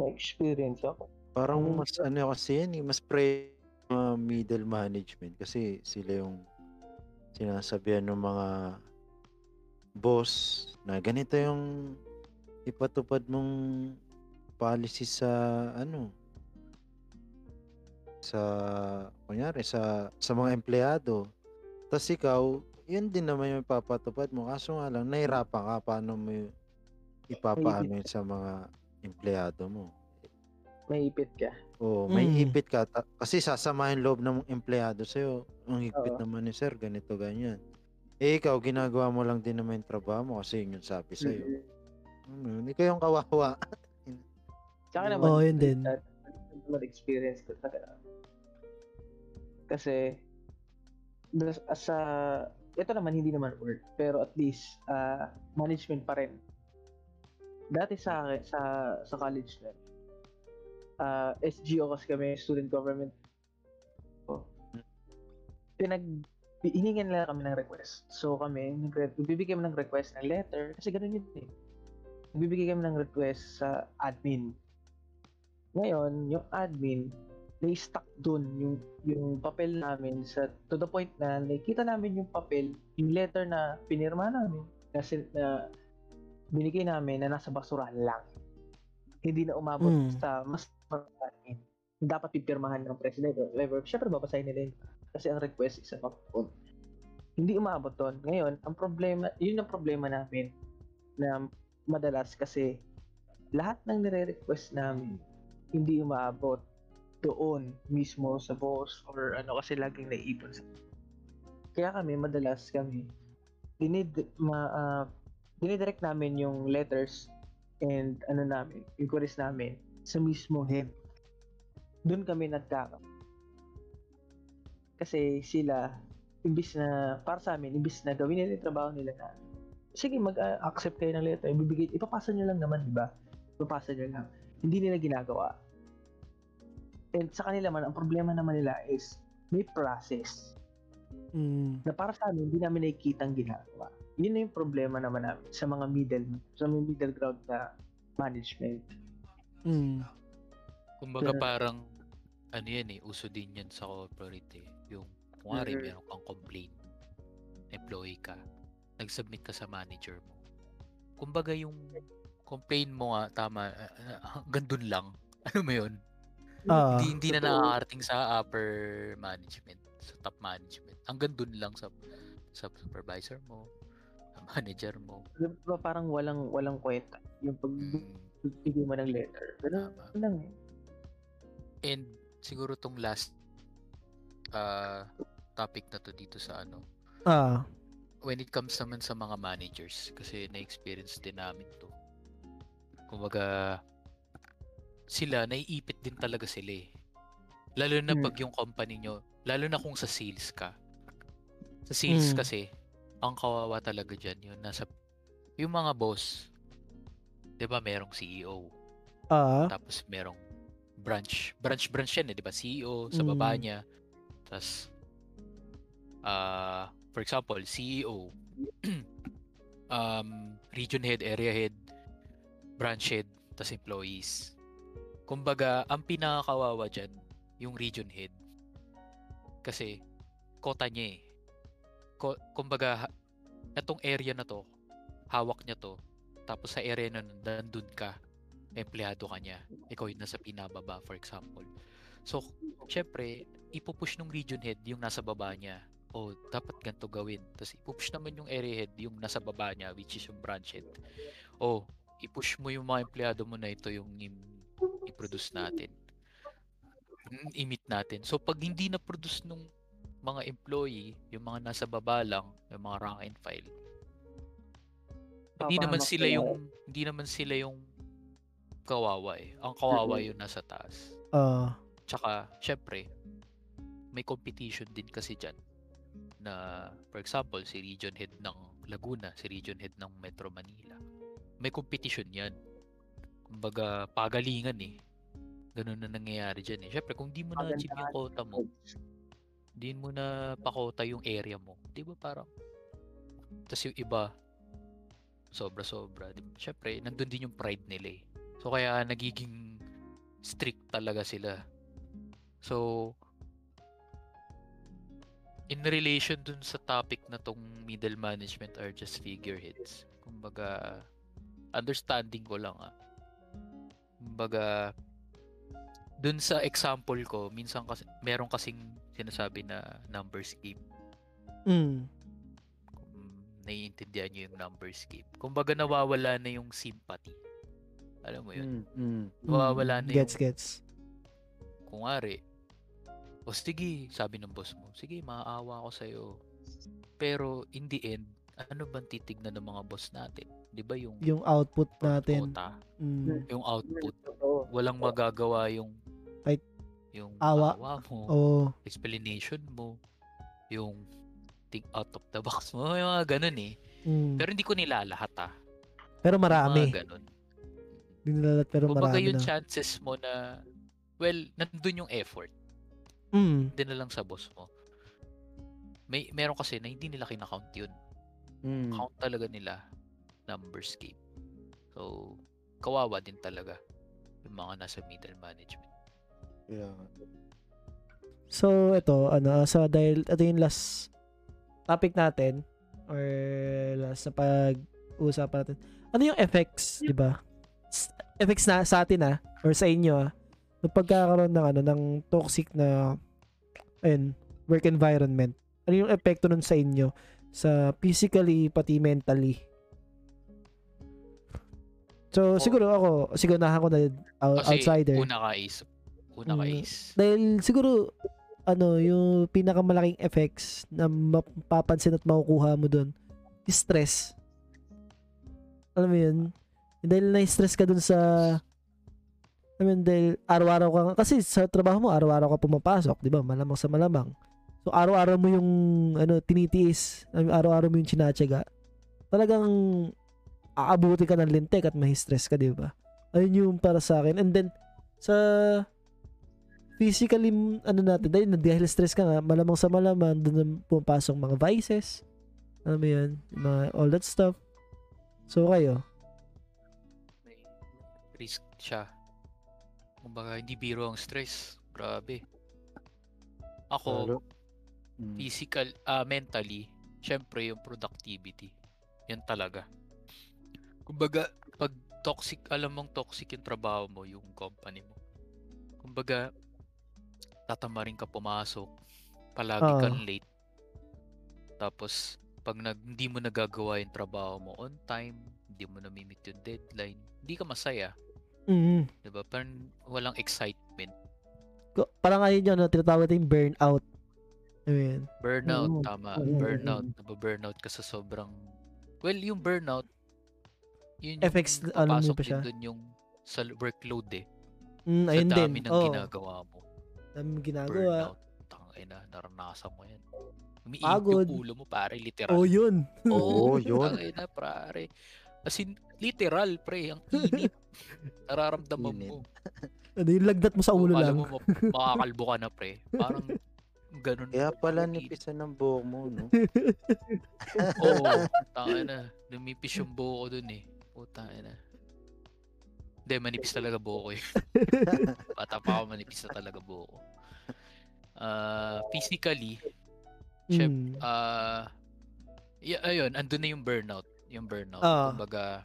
Speaker 5: May experience ako.
Speaker 4: Parang
Speaker 1: Mm.
Speaker 4: mas ano kasi yan eh, mas pre uh, middle management kasi sila yung sinasabihan ng mga boss na ganito yung ipatupad mong policy sa ano sa kunyari sa sa mga empleyado. Tapos ikaw, yun din naman yung ipapatupad mo. Kaso nga lang, nahirapan ka paano mo ipapaano yun sa mga empleyado mo.
Speaker 5: May ipit ka.
Speaker 4: Oo, may
Speaker 1: Mm.
Speaker 4: ipit ka. Ta- kasi sasamahin loob ng empleyado sa'yo. Ang higpit
Speaker 5: Oo.
Speaker 4: naman ni sir, ganito, ganyan. Eh, ikaw, ginagawa mo lang din naman yung trabaho mo kasi yun yung sabi sa'yo.
Speaker 5: Mm.
Speaker 4: Ano, hindi kayong kawawa.
Speaker 5: Tsaka naman,
Speaker 1: Oo, yun din.
Speaker 5: naman experience ko talaga. Kasi, as a, ito naman hindi naman work, pero at least, ah, management pa rin. Dati sa sa, sa college na, ah, SGO kasi kami, student government. Oh. Pinag, hiningan nila kami ng request. So kami, bibigyan kami ng request ng letter, kasi ganun yun eh. Bibigyan kami ng request sa admin. Ngayon, yung admin, na-stuck dun yung, yung papel namin sa, to the point na nakikita namin yung papel, yung letter na pinirma namin, na, sin- na binigay namin na nasa basurahan lang. Hindi na umabot
Speaker 1: Mm.
Speaker 5: sa mas admin. Dapat pipirmahan ng presidente or whatever. Siyempre, babasahin nila yun. Kasi ang request is a phone. Hindi umabot doon. Ngayon, ang problema, yun ang problema namin na madalas kasi lahat ng nire-request namin hindi umaabot doon mismo sa boss or ano kasi laging naiipon sa kaya kami madalas kami dinid ma ah, dinidirect namin yung letters and ano namin inquiries namin sa mismo head. Doon kami nagkaka kasi sila imbis na para sa amin imbis na gawin nila yung trabaho nila na sige mag-accept kayo ng letter ibibigay ipapasa nyo lang naman di ba? Ipapasa nyo lang. Hindi nila ginagawa and sa kanila man ang problema naman nila is may process
Speaker 1: Mm.
Speaker 5: na para sa amin hindi namin nakikita ang ginagawa yun na yung problema naman namin sa mga middle sa mga middle ground na management
Speaker 1: Mm.
Speaker 2: Kumbaga
Speaker 5: Pero-
Speaker 2: parang ano yan eh, uso din yan sa corporate eh. Yung kunwari
Speaker 5: Mhm.
Speaker 2: meron kang complaint, employee ka, nag-submit ka sa manager mo. Kumbaga yung complaint mo nga, tama, hanggang dun lang. Ano mo yun?
Speaker 1: Ah.
Speaker 2: hindi, hindi na nakakarating sa upper management, sa top management. Hanggang dun lang sa sa supervisor mo, sa manager mo.
Speaker 5: Di ba parang walang walang kwenta yung pag
Speaker 2: Mm,
Speaker 5: mo ng letter ganun
Speaker 2: tama.
Speaker 5: lang eh
Speaker 2: And siguro tong last uh, topic na to dito sa ano,
Speaker 1: Ah.
Speaker 2: when it comes naman sa mga managers, kasi na-experience din namin to. Kumbaga, sila, naiipit din talaga sila eh. Lalo na
Speaker 5: Hmm.
Speaker 2: pag yung company nyo, lalo na kung sa sales ka. Sa sales
Speaker 1: Hmm.
Speaker 2: kasi, ang kawawa talaga dyan, yun, nasa, yung mga boss, di ba merong CEO,
Speaker 1: Ah.
Speaker 2: tapos merong branch. Branch branch yan eh, 'di ba? CEO sa baba
Speaker 1: Mm.
Speaker 2: niya. Tapos ah for example, CEO um region head, area head, branch head, tas employees. Kumbaga, ang pinakakawawa diyan yung region head. Kasi kota niya eh. Ko, kumbaga, itong area na to, hawak niya to. Tapos sa area na nandun ka empleyado ka niya. Ikaw yung nasa pinababa, for example. So, syempre, ipupush ng region head yung nasa baba niya. O, dapat ganito gawin. Tapos ipupush naman yung area head yung nasa baba niya, which is yung branch head. O, i-push mo yung mga empleyado mo na ito yung i- i-produce natin. Mm, I-meet natin. So pag hindi na produce nung mga employee, yung mga nasa baba lang, yung mga rank and file, hindi naman sila yung hindi naman sila yung kawawa eh. Ang kawawa yung nasa taas.
Speaker 1: Ah,
Speaker 2: Tsaka, syempre, may competition din kasi dyan. Na, for example, si region head ng Laguna, si region head ng Metro Manila. May competition yan. Kumbaga, pagalingan eh. Ganun na nangyayari dyan eh. Syempre, kung di mo na-achieve yung quota mo, di mo na pakota yung area mo. Di ba parang, tas yung iba, sobra-sobra. Di ba? Syempre, nandun din yung pride nila eh. So, kaya nagiging strict talaga sila. So, in relation dun sa topic na tong middle management are just figureheads. Kumbaga, understanding ko lang ah. Kumbaga, dun sa example ko, minsan kasi, meron kasing sinasabi na numbers game.
Speaker 1: mm,
Speaker 2: Kung naiintindihan nyo yung numbers game. Kumbaga, nawawala na yung sympathy. Alam mo yun?
Speaker 4: Mm, mm.
Speaker 2: Nawawala na
Speaker 1: gets,
Speaker 2: yung
Speaker 1: gets.
Speaker 2: kung ari, o sige, sabi ng boss mo, sige, maaawa ko sa'yo. Pero, in the end, ano bang titignan ng mga boss natin? Di ba yung
Speaker 1: Yung output natin.
Speaker 2: quota,
Speaker 1: Mm,
Speaker 2: yung output,
Speaker 5: Totoo.
Speaker 2: walang magagawa yung
Speaker 1: Kahit
Speaker 2: yung
Speaker 1: awa.
Speaker 2: mo,
Speaker 1: oh,
Speaker 2: explanation mo, yung think out of the box mo, yung mga ganun eh.
Speaker 1: mm.
Speaker 2: Pero hindi ko nilalahat ah.
Speaker 1: Pero
Speaker 2: Yung
Speaker 1: marami.
Speaker 2: Mga ganun.
Speaker 1: Hindi nilalat pero
Speaker 2: Kumbaga
Speaker 1: marami
Speaker 2: yung
Speaker 1: na.
Speaker 2: chances mo na, well, nandun yung effort.
Speaker 1: Mm,
Speaker 2: Hindi na lang sa boss mo. May meron kasi na hindi nila kinakount yun.
Speaker 4: Mm.
Speaker 2: Count talaga nila numbers game. So, kawawa din talaga yung mga nasa middle management.
Speaker 1: So, ito, ano, so dahil ito yung last topic natin or last na pag-uusapan natin. Ano yung effects, di ba? Effects na sa atin ah, or sa inyo ah, ng pagkakaroon ng ano, ng toxic na ayun, work environment. Ano yung epekto nun sa inyo? Sa physically, pati mentally. So,
Speaker 2: Oh.
Speaker 1: siguro ako, siguro nahan ko na out-
Speaker 2: Kasi
Speaker 1: outsider.
Speaker 2: una ka is, una ka
Speaker 1: Mm.
Speaker 2: is,
Speaker 1: Dahil siguro ano, yung pinakamalaking effects na mapapansin at makukuha mo doon, is stress. Alam mo yun? Dahil na-stress ka dun sa I mean, dahil araw-araw ka, kasi sa trabaho mo, araw-araw ka pumapasok, di ba? Malamang sa malamang. So, araw-araw mo yung, ano, tinitiis, araw-araw mo yung chinatsaga. Talagang, aabuti ka ng lintek at mahi-stress ka, di ba? Ayun yung para sa akin. And then, sa physically ano natin dahil dahil stress ka nga malamang sa malamang doon na pumapasok mga vices alam mo yun mga all that stuff so kayo
Speaker 2: may risk siya. Kumbaga, hindi biro ang stress. Grabe. Ako.
Speaker 4: Mm.
Speaker 2: physical, ah mentally, syempre yung productivity. Yan talaga. Kumbaga, pag toxic, alam mong toxic yung trabaho mo, yung company mo. Kumbaga, tatamarin ka pumasok, palagi
Speaker 1: Oo.
Speaker 2: kang late. Tapos, pag nag, hindi mo nagagawa yung trabaho mo on time, hindi mo na-meet yung deadline, hindi ka masaya.
Speaker 1: mm
Speaker 2: 'di ba? Parang walang excitement.
Speaker 1: Parang ayun yun no, tinatawag natin burnout Ayan.
Speaker 2: Burnout,
Speaker 5: Oo.
Speaker 2: tama.
Speaker 5: Oo.
Speaker 2: Burnout. Nababurnout ka sa sobrang... Well, yung burnout, yun yung
Speaker 1: Effects, ano
Speaker 2: papasok
Speaker 1: pa
Speaker 2: din
Speaker 1: siya?
Speaker 2: dun yung sa workload eh.
Speaker 1: Mm,
Speaker 2: Sa
Speaker 1: ayun din.
Speaker 2: dami ng
Speaker 1: Oo,
Speaker 2: ginagawa mo.
Speaker 1: Dami mong ginagawa.
Speaker 2: Burnout. Tangay na, naranasan mo yan. Umiinit
Speaker 1: Pagod.
Speaker 2: yung ulo mo, pare, literal.
Speaker 1: Oh, yun.
Speaker 4: Oo, yun.
Speaker 2: Tangay na, pare. As in, literal, pre. Ang init. Nararamdaman
Speaker 4: Init.
Speaker 2: mo.
Speaker 1: ano, yung lagnat mo sa ulo
Speaker 2: Kung
Speaker 1: lang.
Speaker 2: Alam mo, ma- makakalbo ka na, pre. Parang ganun.
Speaker 4: Kaya pala nipisan ng buhok mo, no?
Speaker 2: Oo, tanga na. Lumipis yung buho ko dun eh. Puta na. Hindi, manipis talaga buho ko eh. Bata pa ako, manipis na talaga buho ko. Ah, physically,
Speaker 1: Mm.
Speaker 2: ah, y- ayun, andun na yung burnout. Yung burnout.
Speaker 1: Ah.
Speaker 2: Kumbaga,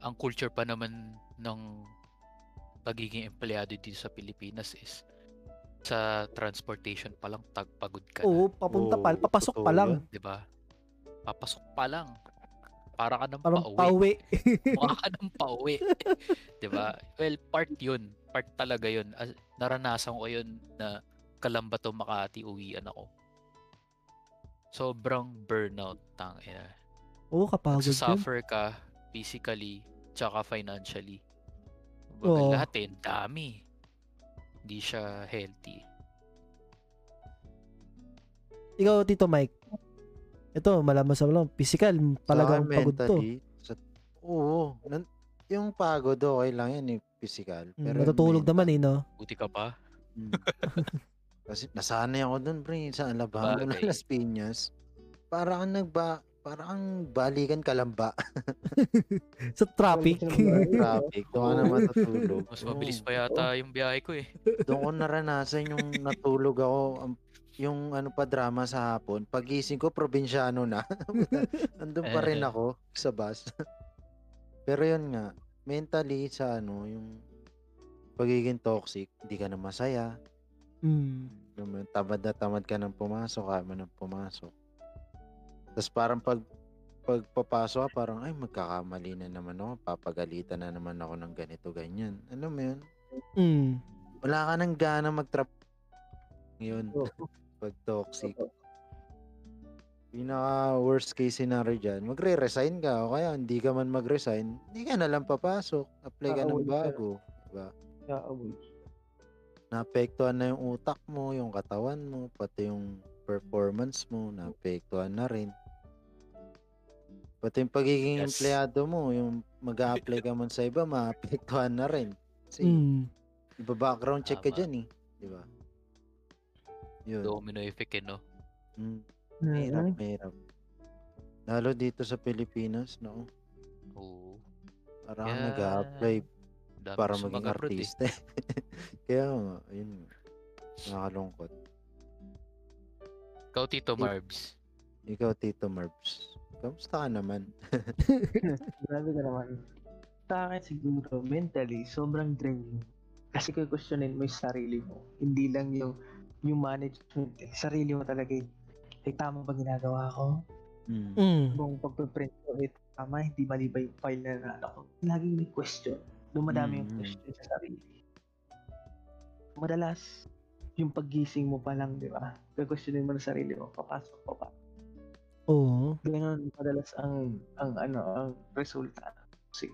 Speaker 2: ang culture pa naman ng pagiging empleyado dito sa Pilipinas is sa transportation pa lang tagpagod ka na.
Speaker 1: Oo, papunta pa,
Speaker 4: Oo,
Speaker 1: papasok pa lang.
Speaker 2: 'di ba? Papasok pa lang. Para ka nang
Speaker 1: Parang
Speaker 2: pauwi.
Speaker 1: pauwi.
Speaker 2: Mukha ka nang pauwi. 'Di ba? Well, part 'yun. Part talaga 'yun. As- naranasan ko 'yun na Kalambato Makati uwian ako. Sobrang burnout tang ina.
Speaker 1: Oo, kapagod yun.
Speaker 2: Suffer ka physically tsaka financially. Kumbaga,
Speaker 1: Oo.
Speaker 2: lahat eh, dami. Hindi siya healthy.
Speaker 1: Ikaw, Tito Mike. Ito, malaman sa malam. Physical, talagang
Speaker 4: Sa
Speaker 1: pagod to.
Speaker 4: Sa, oo. Nan, yung pagod, okay lang yan eh, physical.
Speaker 1: Mm,
Speaker 4: Pero
Speaker 1: Natutulog
Speaker 4: mental,
Speaker 1: naman eh, no?
Speaker 2: Buti ka pa.
Speaker 4: mm. Kasi nasanay ako dun, pre, sa Alabama na
Speaker 2: Bagay.
Speaker 4: Las Piñas. Para kang nagba, para kang balikan kalamba.
Speaker 1: Sa traffic.
Speaker 4: Traffic, doon ka na matutulog.
Speaker 2: Mas mabilis pa yata yung biyahe ko eh.
Speaker 4: Doon ko naranasan yung natulog ako, ang- yung ano pa drama sa hapon. Pagising ko, probinsyano na. Andun pa rin ako sa bus. Pero yun nga, mentally sa ano, yung pagiging toxic, hindi ka na masaya.
Speaker 1: mm.
Speaker 4: Tamad na tamad ka nang pumasok, kaya mo nang pumasok. Tapos parang pag pagpapasok ka, parang ay magkakamali na naman ako, papagalitan na naman ako ng ganito, ganyan. Ano mo yun?
Speaker 1: Mm.
Speaker 4: Wala ka nang gana mag-trap. Yun, pag toxic. Pinaka worst case scenario dyan, magre-resign ka o kaya hindi ka man mag-resign, hindi ka na lang papasok. Apply ka ng
Speaker 5: ka.
Speaker 4: bago. Diba? Naapektuhan na yung utak mo, yung katawan mo, pati yung performance mo, naapektuhan na rin. Pati yung pagiging
Speaker 2: Yes.
Speaker 4: empleyado mo, yung mag-a-apply ka man sa iba, maapektuhan na rin. Kasi
Speaker 1: Mm.
Speaker 4: iba background check ka
Speaker 2: Tama.
Speaker 4: dyan eh. Di ba? Yun.
Speaker 2: Domino effect eh, no?
Speaker 4: Mm, mahirap,
Speaker 5: Mm.
Speaker 4: mahirap. Lalo dito sa Pilipinas, no?
Speaker 2: Oo.
Speaker 4: Parang
Speaker 2: Kaya,
Speaker 4: nag-a-apply
Speaker 2: Dami
Speaker 4: para maging
Speaker 2: eh.
Speaker 4: artista. Kaya nga, yun. Nakakalungkot.
Speaker 2: Ikaw, Tito
Speaker 4: Ik-
Speaker 2: Marbs.
Speaker 4: Ikaw, Tito Marbs. Kamusta ka naman?
Speaker 5: Grabe ka naman. Sa akin siguro, mentally, sobrang draining. Kasi kung questionin mo yung sarili mo, hindi lang yung yung management, eh. sarili mo talaga eh. Eh, tama ba ginagawa ko?
Speaker 4: Mm.
Speaker 1: Mm.
Speaker 5: Kung pagpiprint ko, eh, tama, hindi mali ba yung file na na ako? Laging may question. Dumadami yung
Speaker 4: Mm.
Speaker 5: question sa sarili. Madalas, yung paggising mo pa lang, di ba? Questionin mo na sarili mo, papasok pa pa.
Speaker 1: Oo.
Speaker 5: Ganun madalas ang ang ano ang resulta kasi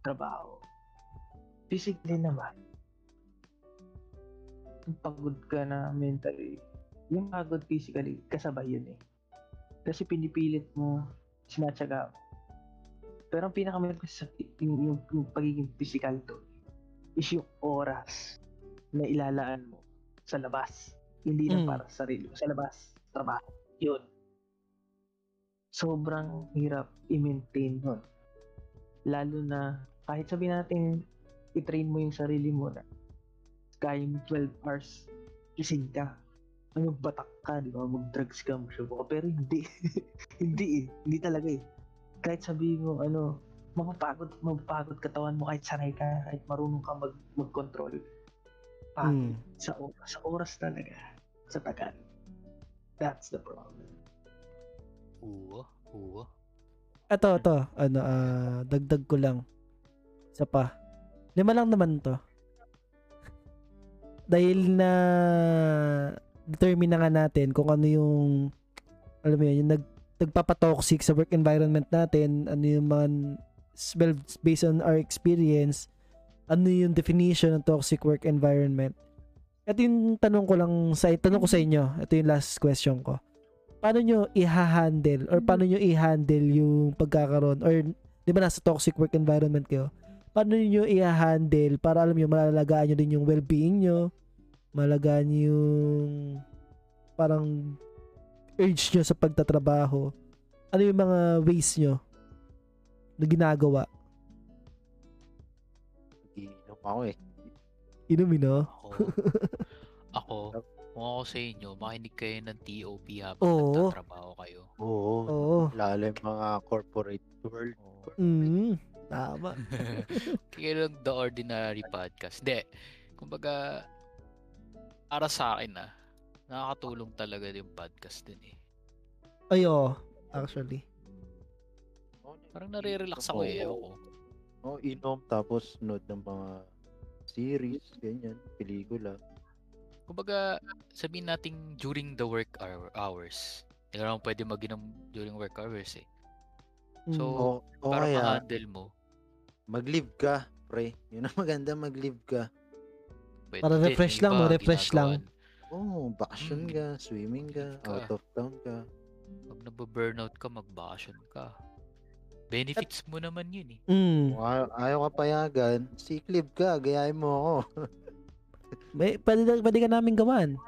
Speaker 5: trabaho. Physically naman, pagod ka na mentally, yung pagod physically, kasabay yun eh. Kasi pinipilit mo, sinatsaga mo. Pero ang pinakamahirap kasi sa yung, yung, yung pagiging physical to is yung oras na ilalaan mo sa labas. Hindi lang
Speaker 1: Mm.
Speaker 5: para sa sarili mo. Sa labas, trabaho. Yun. Sobrang hirap i-maintain nun. Lalo na kahit sabihin natin i-train mo yung sarili mo na kaya mo 12 hours gising ka. Ano, batak ka, di ba? Mag-drugs ka, masyabo ka. Pero hindi. hindi eh. Hindi talaga eh. Kahit sabihin mo, ano, mapapagod, mapapagod katawan mo kahit sanay ka, kahit marunong ka mag, mag-control. Pagod
Speaker 1: Mm.
Speaker 5: sa oras, sa oras talaga. Sa tagal. That's the problem.
Speaker 2: Oo. Oo.
Speaker 1: Ito, ito. Ano, ah, dagdag ko lang. Isa pa. Lima lang naman to. Dahil na determine na nga natin kung ano yung alam mo yun, yung nag, nagpapatoxic sa work environment natin, ano yung mga well, based on our experience, ano yung definition ng toxic work environment. Ito yung tanong ko lang sa tanong ko sa inyo. Ito yung last question ko. Paano nyo i-handle or paano nyo i-handle yung pagkakaroon or di ba nasa toxic work environment kayo? Paano nyo i-handle para alam nyo malalagaan nyo din yung well-being nyo, malagaan nyo yung parang urge nyo sa pagtatrabaho. Ano yung mga ways nyo na ginagawa?
Speaker 4: Iinom ako eh.
Speaker 1: Inumin, no?
Speaker 2: Ako, ako, kung ako sa inyo, makinig kayo ng TOP habang
Speaker 1: Oo.
Speaker 2: nagtatrabaho kayo.
Speaker 4: Oo.
Speaker 1: Oo.
Speaker 4: Lalo yung mga corporate world.
Speaker 1: Mm, tama.
Speaker 2: Kaya lang The Ordinary Podcast. Hindi. Kumbaga, para sa akin ah, nakakatulong talaga yung podcast din eh.
Speaker 1: Ayo, actually.
Speaker 2: Parang nare-relax ako eh. Ewan ko.
Speaker 4: Oh, inom tapos nood ng mga series, ganyan, pelikula.
Speaker 2: Kumbaga, sabihin natin during the work hour, hours. Hindi ka naman pwede mag-inom during work hours eh. So,
Speaker 1: Mm.
Speaker 4: O, o
Speaker 2: para
Speaker 4: kaya,
Speaker 2: ma-handle mo,
Speaker 4: mag-live ka, pre. Yun ang maganda, mag-live ka.
Speaker 2: pwede
Speaker 1: Para refresh lang, no? Refresh lang.
Speaker 4: Oo, oh, bakasyon
Speaker 2: Mm.
Speaker 4: ka, swimming ka,
Speaker 2: Ka.
Speaker 4: out of town ka.
Speaker 2: Pag nababurnout ka, mag-vacation ka. Benefits mo naman yun eh.
Speaker 1: Mm.
Speaker 4: Ayaw, ayaw ka payagan, sick leave ka, gayahin mo ako.
Speaker 1: May, pwede, pwede ka namin gawan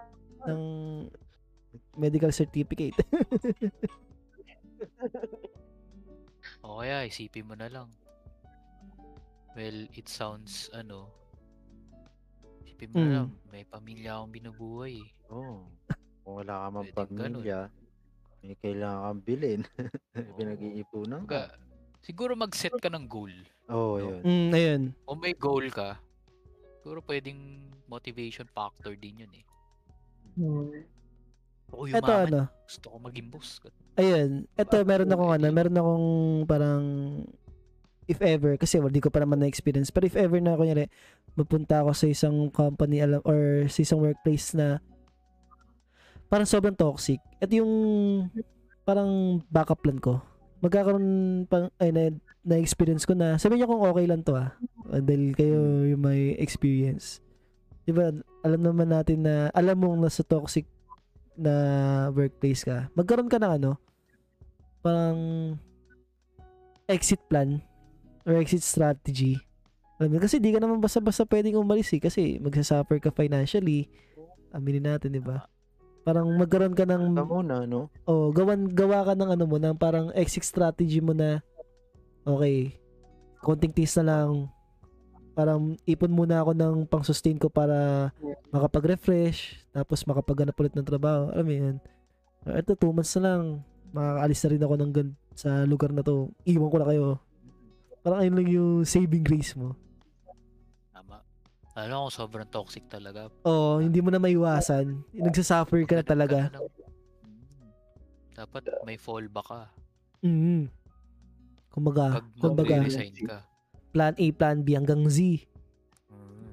Speaker 1: ng medical certificate.
Speaker 2: O kaya, isipin mo na lang. Well, it sounds, ano, isipin mo na
Speaker 1: Mm.
Speaker 2: lang, may pamilya akong binubuhay eh.
Speaker 4: Oo. Kung wala ka mang
Speaker 2: Pwedeng ganun.
Speaker 4: pamilya, may kailangan kang bilhin.
Speaker 2: Oo.
Speaker 4: Pinag-iipunan ka.
Speaker 2: siguro mag-set ka ng goal.
Speaker 4: Oo,
Speaker 2: No?
Speaker 4: yun.
Speaker 1: mm, ayun.
Speaker 2: Kung may goal ka, siguro pwedeng motivation factor din yun eh.
Speaker 5: Hmm.
Speaker 2: Ako
Speaker 1: Ito
Speaker 2: yumaman,
Speaker 1: ano,
Speaker 2: gusto ko maging boss.
Speaker 1: ayun. Ito, meron akong ano, meron akong parang if ever, kasi well, di ko pa naman na-experience, pero if ever na, kunyari, mapunta ako sa isang company alam, or sa isang workplace na parang sobrang toxic. At yung parang backup plan ko, magkakaroon pang, ay, na, na-experience ko na, sabihin niyo kung okay lang to ah, Ah, dahil kayo yung may experience. Diba, alam naman natin na, alam mong nasa toxic na workplace ka, magkaroon ka ng ano, parang exit plan or exit strategy. Alam mo, kasi di ka naman basta-basta pwedeng umalis eh, kasi magsasuffer ka financially. Aminin natin, di ba? Parang magkaroon ka ng,
Speaker 4: Ka muna, no?
Speaker 1: oh, gawan, gawa ka ng ano mo, ng parang exit strategy mo na, okay, konting tiis na lang, parang ipon muna ako ng pang-sustain ko para makapag-refresh, tapos makapaghanap ulit ng trabaho. Alam mo yun? Ito, two months na lang. Makakaalis na rin ako ng gan- sa lugar na to. Iwan ko na kayo. Parang ayun lang yung saving grace mo.
Speaker 2: Tama. Alam ko, sobrang toxic talaga.
Speaker 1: Oo, hindi mo na maiwasan. Nagsasuffer ka na talaga.
Speaker 2: na ng- Mm. Dapat may fallback ka.
Speaker 1: Mm. Kumbaga,
Speaker 2: Pag
Speaker 1: kumbaga,
Speaker 2: ka.
Speaker 1: plan A, plan B hanggang Z.
Speaker 2: Mm.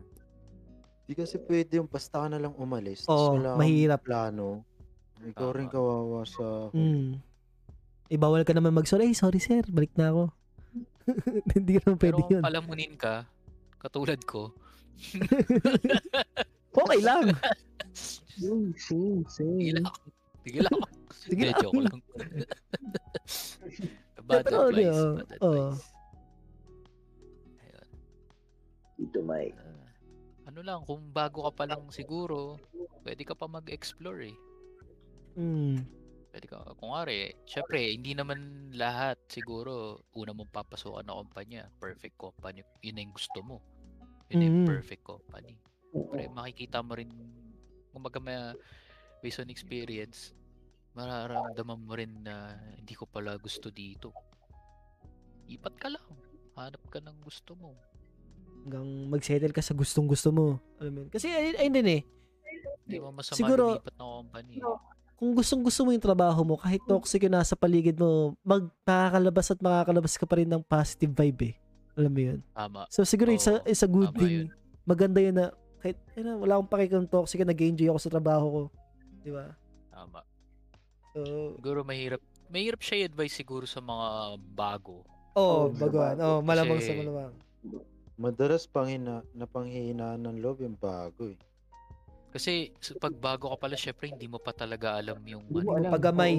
Speaker 4: Di kasi pwede yung basta ka na lang umalis.
Speaker 1: Oo,
Speaker 4: kang
Speaker 1: mahirap.
Speaker 4: plano. Ikaw rin kawawa sa...
Speaker 1: Mm. Eh, bawal ka naman mag-sorry. Ay, sorry sir, balik na ako. hindi ka naman
Speaker 2: Pero
Speaker 1: pwede
Speaker 2: kung
Speaker 1: yun.
Speaker 2: palamunin ka, katulad ko,
Speaker 1: okay lang.
Speaker 5: Same, same, same.
Speaker 2: tigil ako. Tigil ako.
Speaker 1: Sige
Speaker 2: Hindi,
Speaker 1: lang.
Speaker 2: joke lang. bad
Speaker 1: Pero,
Speaker 2: advice.
Speaker 1: ano,
Speaker 2: Bad advice. Ayun.
Speaker 5: Dito, Mike.
Speaker 2: Ah, ano lang, kung bago ka pa lang siguro, pwede ka pa mag-explore eh.
Speaker 1: Mm.
Speaker 2: Pwede ka, kung ari, syempre, hindi naman lahat siguro una mong papasukan na kumpanya, perfect company, yun na yung gusto mo. Yun yung
Speaker 1: Mhm.
Speaker 2: perfect company. Pre, makikita mo rin, kumbaga may, based on experience, mararamdaman mo rin na hindi ko pala gusto dito. Ipat ka lang. Hanap ka ng gusto mo.
Speaker 1: Hanggang mag-settle ka sa gustong gusto mo. Alam mo yun? Kasi ayun, ayun din eh.
Speaker 2: Hindi mo masama
Speaker 1: Siguro-
Speaker 2: lumipat ng company.
Speaker 1: Kung gustong gusto mo yung trabaho mo, kahit toxic yung nasa paligid mo, mag makakalabas at makakalabas ka pa rin ng positive vibe eh. Alam mo yun?
Speaker 2: Tama.
Speaker 1: So siguro it's, a,
Speaker 2: Oo,
Speaker 1: it's a good
Speaker 2: tama
Speaker 1: thing.
Speaker 2: yun.
Speaker 1: Maganda yun na kahit ano, wala akong pakikang toxic, nag-enjoy ako sa trabaho ko. Di ba?
Speaker 2: Tama.
Speaker 1: So,
Speaker 2: Siguro mahirap. Mahirap siya i-advise siguro sa mga bago.
Speaker 1: oh,
Speaker 5: Oh,
Speaker 1: baguhan. Oh, malamang sa
Speaker 2: Kasi-
Speaker 1: malamang.
Speaker 4: Madalas pangina, napanghihinaan ng loob yung bago eh.
Speaker 2: Kasi sa- pag bago ka pala, syempre hindi mo pa talaga alam yung
Speaker 5: Hindi mo
Speaker 2: ano.
Speaker 5: alam.
Speaker 1: Pagamay.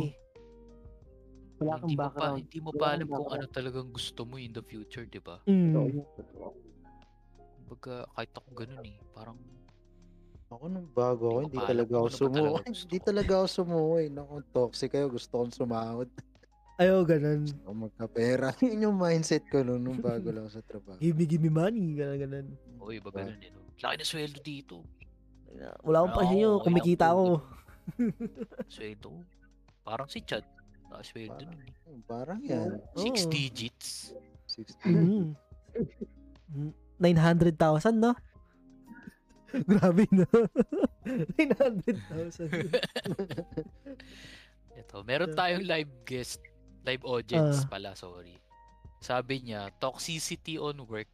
Speaker 5: Wala kang
Speaker 2: Hindi mo pa, hindi mo pa alam kung ano talagang gusto mo in the future, di ba?
Speaker 1: Mm.
Speaker 2: Kumbaga, kahit ako ganun eh. Parang,
Speaker 4: Ako nung bago ako,
Speaker 2: Hindi
Speaker 4: hindi talaga ako
Speaker 2: gusto
Speaker 4: Hindi talaga ako sumuwi. Naku, toxic kayo. Gusto kong sumahod.
Speaker 1: Ayaw, ganun.
Speaker 4: Ako magkapera. Yun yung mindset ko noon nung bago lang ako sa trabaho.
Speaker 1: Give me, give me money. Ganun, ganun.
Speaker 2: uy, ba ganun eh. Laki na sweldo dito.
Speaker 1: Wala akong
Speaker 2: Oo,
Speaker 1: pa
Speaker 2: okay
Speaker 1: Kumikita ako.
Speaker 2: Sweldo. Parang si Chad. Nakasweldo nun eh.
Speaker 4: Parang yan.
Speaker 2: Six
Speaker 1: Oo.
Speaker 2: digits.
Speaker 4: 60.
Speaker 1: Mm. Mm. 900,000, no? Grabe, no? 900,000.
Speaker 2: Ito, meron tayong live guest. Live audience
Speaker 1: Ah.
Speaker 2: pala, sorry. Sabi niya, toxicity on work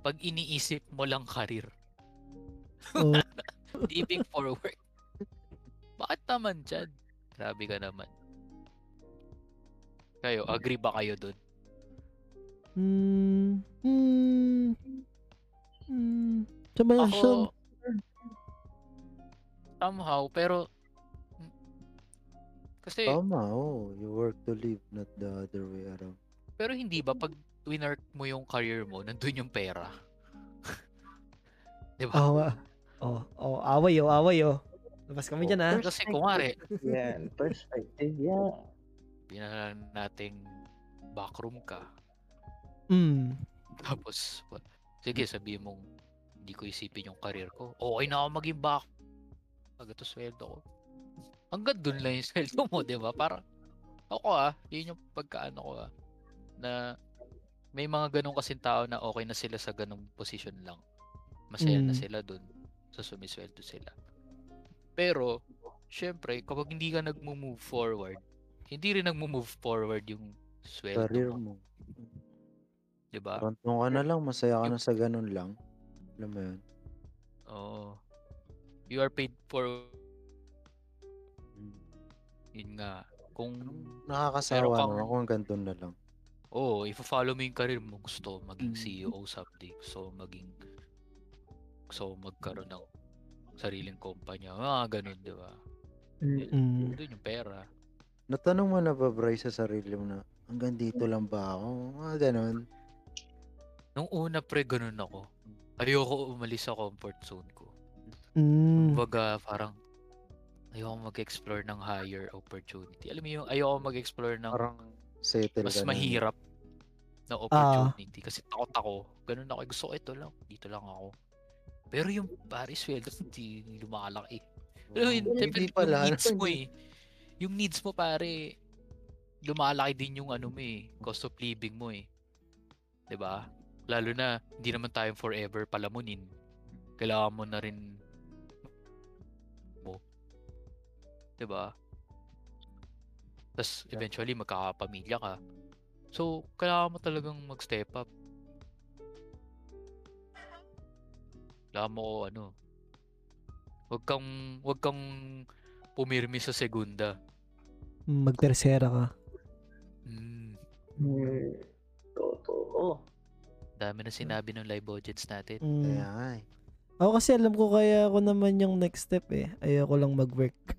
Speaker 2: pag iniisip mo lang karir.
Speaker 1: Oh.
Speaker 2: Living for work. Bakit naman dyan? Grabe ka naman. Kayo, agree ba kayo dun?
Speaker 1: Hmm. Hmm. Hmm.
Speaker 2: Ako, somehow, pero kasi,
Speaker 4: Tama, oh. You work to live, not the other way around.
Speaker 2: pero hindi ba pag winark mo yung career mo, nandun yung pera? Di ba?
Speaker 1: Oo. Oh, oh, away oh, away oh. Labas kami dyan ah.
Speaker 2: Kasi kumari,
Speaker 5: Yan, perspective, yan.
Speaker 2: binalan nating backroom ka,
Speaker 1: Mm.
Speaker 2: tapos, sige, sabihin mong, hindi ko isipin yung career ko. Okay na ako maging back. Pagkato sweldo ko. Hanggang dun lang yung sweldo mo, di ba? Parang, ako ah, yun yung pagkaano ko ah, na may mga ganong kasing tao na okay na sila sa ganong position lang. Masaya na
Speaker 1: Mm.
Speaker 2: sila dun. So, sumisweldo sila. Pero, syempre, kapag hindi ka nag-move forward, hindi rin nag-move forward yung sweldo
Speaker 4: Career
Speaker 2: mo.
Speaker 4: mo.
Speaker 2: Di ba?
Speaker 4: Ka na lang, masaya ka na sa ganun lang. Alam mo yun?
Speaker 2: Oo. You are paid for
Speaker 4: Mm.
Speaker 2: yun nga. Kung
Speaker 4: Nakakasawa
Speaker 2: kang-
Speaker 4: naman kung doon na lang.
Speaker 2: oh, if follow mo yung career mo, gusto maging
Speaker 1: Mm.
Speaker 2: CEO someday, gusto maging gusto magkaroon ng sariling kumpanya. Mga ganun, di ba?
Speaker 1: Mm.
Speaker 2: Doon yung pera.
Speaker 4: Natanong mo na ba, Bryce, sa sarili mo na hanggang dito lang ba ako? Mga ganun.
Speaker 2: Nung una pre, ganun ako. Ayoko umalis sa comfort zone ko.
Speaker 1: Mm.
Speaker 2: Kumbaga, parang ayoko mag-explore ng higher opportunity. Alam mo yung ayoko mag-explore ng
Speaker 4: Parang settle
Speaker 2: mas
Speaker 4: na.
Speaker 2: mahirap na
Speaker 1: Ah.
Speaker 2: opportunity kasi takot ako. Ganun ako. Gusto ko ito lang. Dito lang ako. Pero yung pare sweldo hindi lumalaki. Pero siyempre,
Speaker 4: hindi pala.
Speaker 2: yung needs mo eh. Yung needs mo pare, lumalaki din yung ano mo eh. Cost of living mo eh. 'Di ba? Lalo na, hindi naman tayo forever palamunin. Kailangan mo na rin mo. 'Di ba? Tapos eventually magkakapamilya ka. So, kailangan mo talagang mag-step up. Kailangan mo ano, wag kang wag kang pumirmi sa segunda.
Speaker 1: Magtersera ka.
Speaker 2: Mm,
Speaker 5: Hmm. Totoo.
Speaker 2: dami na sinabi ng live budgets natin.
Speaker 1: Mm.
Speaker 4: Kaya nga eh.
Speaker 1: Ako kasi alam ko kaya ako naman yung next step eh. Ayoko lang mag-work.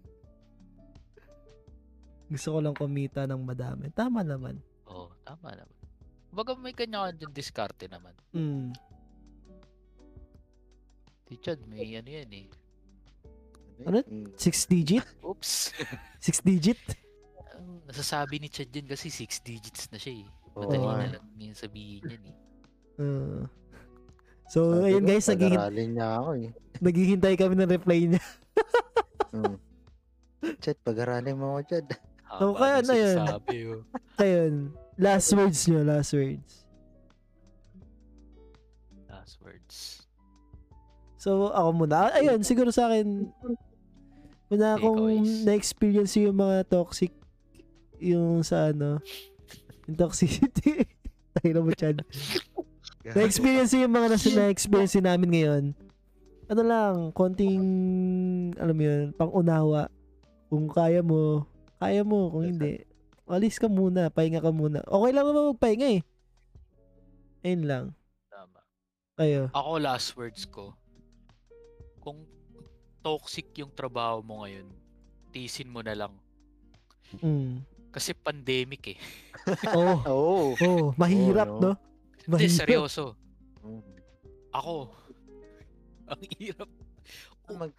Speaker 1: Gusto ko lang kumita ng madami. Tama naman.
Speaker 2: Oo, tama naman. Kumbaga may kanya-kanyang diskarte naman.
Speaker 1: Mm.
Speaker 2: Si Chad, may ano yan eh.
Speaker 1: Ano?
Speaker 4: Mm.
Speaker 2: Ah,
Speaker 1: Six digit?
Speaker 2: Oops.
Speaker 1: Six digit?
Speaker 2: Nasasabi ni Chad yan kasi 6 digits na siya eh. Madali na lang yung sabihin yan eh.
Speaker 1: Uh, so,
Speaker 4: Sabi
Speaker 1: ayun guys, naghihin-
Speaker 4: niya ako eh.
Speaker 1: naghihintay kami ng reply niya.
Speaker 4: Mm. Chat, pag-aralin mo ako, Chad.
Speaker 1: So,
Speaker 2: Haba
Speaker 1: kaya ano yun?
Speaker 2: oh.
Speaker 1: Ayun. Last words nyo, last words. So, ako muna. Ah, Ayun, siguro sa akin, una akong
Speaker 2: Takeaways.
Speaker 1: na-experience yung mga toxic, yung sa ano, yung toxicity. Tayo na mo, Chad. Na-experience yung mga nasa na-experience namin ngayon. Ano lang, konting, alam mo yun, pang-unawa. Kung kaya mo, kaya mo. Kung hindi, alis ka muna, pahinga ka muna. Okay lang naman magpahinga eh. Ayun lang.
Speaker 2: Tama.
Speaker 1: Kayo.
Speaker 2: Ako last words ko. Kung toxic yung trabaho mo ngayon, tisin mo na lang.
Speaker 1: Mm.
Speaker 2: Kasi pandemic eh.
Speaker 1: Oh,
Speaker 4: Oo.
Speaker 1: oh, mahirap,
Speaker 4: Oo,
Speaker 1: no?
Speaker 2: Hindi,
Speaker 1: Mahirap.
Speaker 2: seryoso.
Speaker 4: Mm.
Speaker 2: Ako. Ang hirap.
Speaker 4: Mag,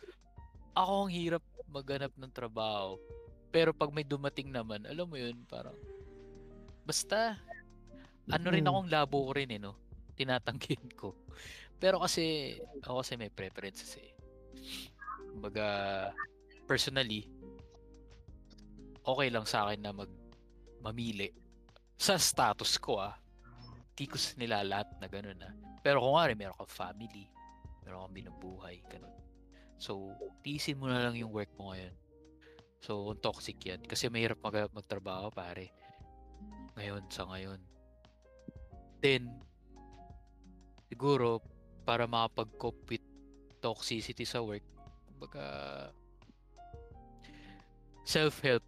Speaker 2: Ako ang hirap maghanap ng trabaho. Pero pag may dumating naman, alam mo yun, parang, basta, ano rin
Speaker 1: Mm.
Speaker 2: akong labo ko rin eh, no? Tinatanggihan ko. Pero kasi, ako kasi may preferences eh. Kumbaga, personally, okay lang sa akin na mag mamili sa status ko ah. Di ko nilalat na gano'n ah. Pero kung nga meron kang family, meron kang binubuhay, ganun. So, tiisin mo na lang yung work mo ngayon. So, toxic yan. Kasi mahirap mag magtrabaho, pare. Ngayon, sa ngayon. then, siguro, para makapag-cope with toxicity sa work, kumbaga, self-help.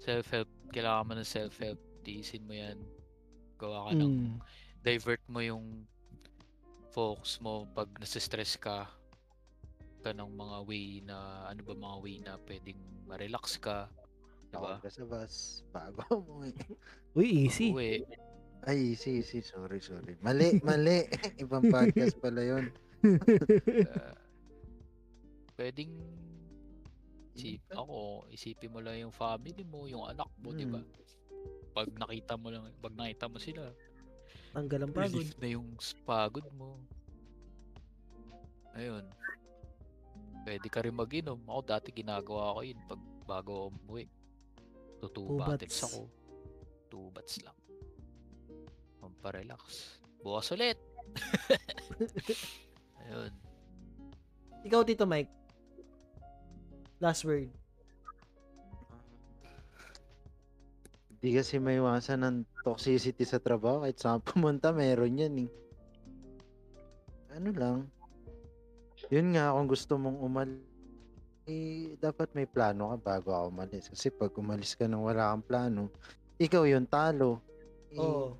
Speaker 2: Self-help. Kailangan mo ng self-help. Tiisin mo yan. Gawa ka ng
Speaker 1: Mm.
Speaker 2: divert mo yung focus mo pag nasa-stress ka ka ng mga way na ano ba mga way na pwedeng ma-relax ka
Speaker 4: Tawag
Speaker 2: diba?
Speaker 4: ka sa bus. Bago mo eh.
Speaker 1: Uy, easy.
Speaker 2: Uwi.
Speaker 4: Ay, easy, easy. Sorry, sorry. Mali, mali. Ibang podcast pala yun.
Speaker 2: ah, pwedeng isip ako isipin mo lang yung family mo yung anak mo di ba pag nakita mo lang pag nakita mo sila
Speaker 1: Tanggal ang pagod.
Speaker 2: relief na yung pagod mo ayun pwede ka rin mag-inom ako dati ginagawa ko yun pag bago umuwi to two
Speaker 1: Two
Speaker 2: bottles
Speaker 1: bats.
Speaker 2: ako two bats lang Pamparelax. Bukas ulit. ayun
Speaker 1: Ikaw, Tito Mike. Last word.
Speaker 4: Hindi kasi may iwasan ng toxicity sa trabaho. Kahit saan pumunta, meron yan eh. Ano lang. Yun nga, kung gusto mong umalis, eh, dapat may plano ka bago ka umalis. Kasi pag umalis ka nang wala kang plano, ikaw yung talo. Eh,
Speaker 1: Oo.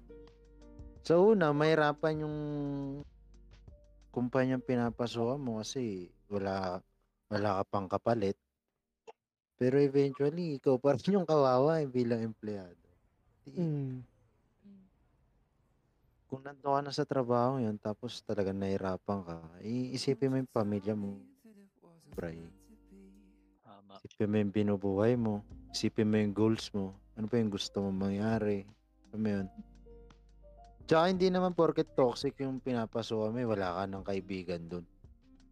Speaker 4: Sa una, mahirapan yung kumpanyang pinapasuhan mo kasi wala wala ka pang kapalit. Pero eventually, ikaw pa rin yung kawawa eh, bilang empleyado.
Speaker 1: Mm.
Speaker 4: Kung nandun ka na sa trabaho yun, tapos talaga nahirapan ka, iisipin mo yung pamilya mo, bray.
Speaker 2: tama
Speaker 4: Isipin mo yung binubuhay mo. Isipin mo yung goals mo. Ano pa yung gusto mo mangyari. Mo yun? Tsaka hindi naman porket toxic yung pinapasukan mo, eh, wala ka ng kaibigan dun.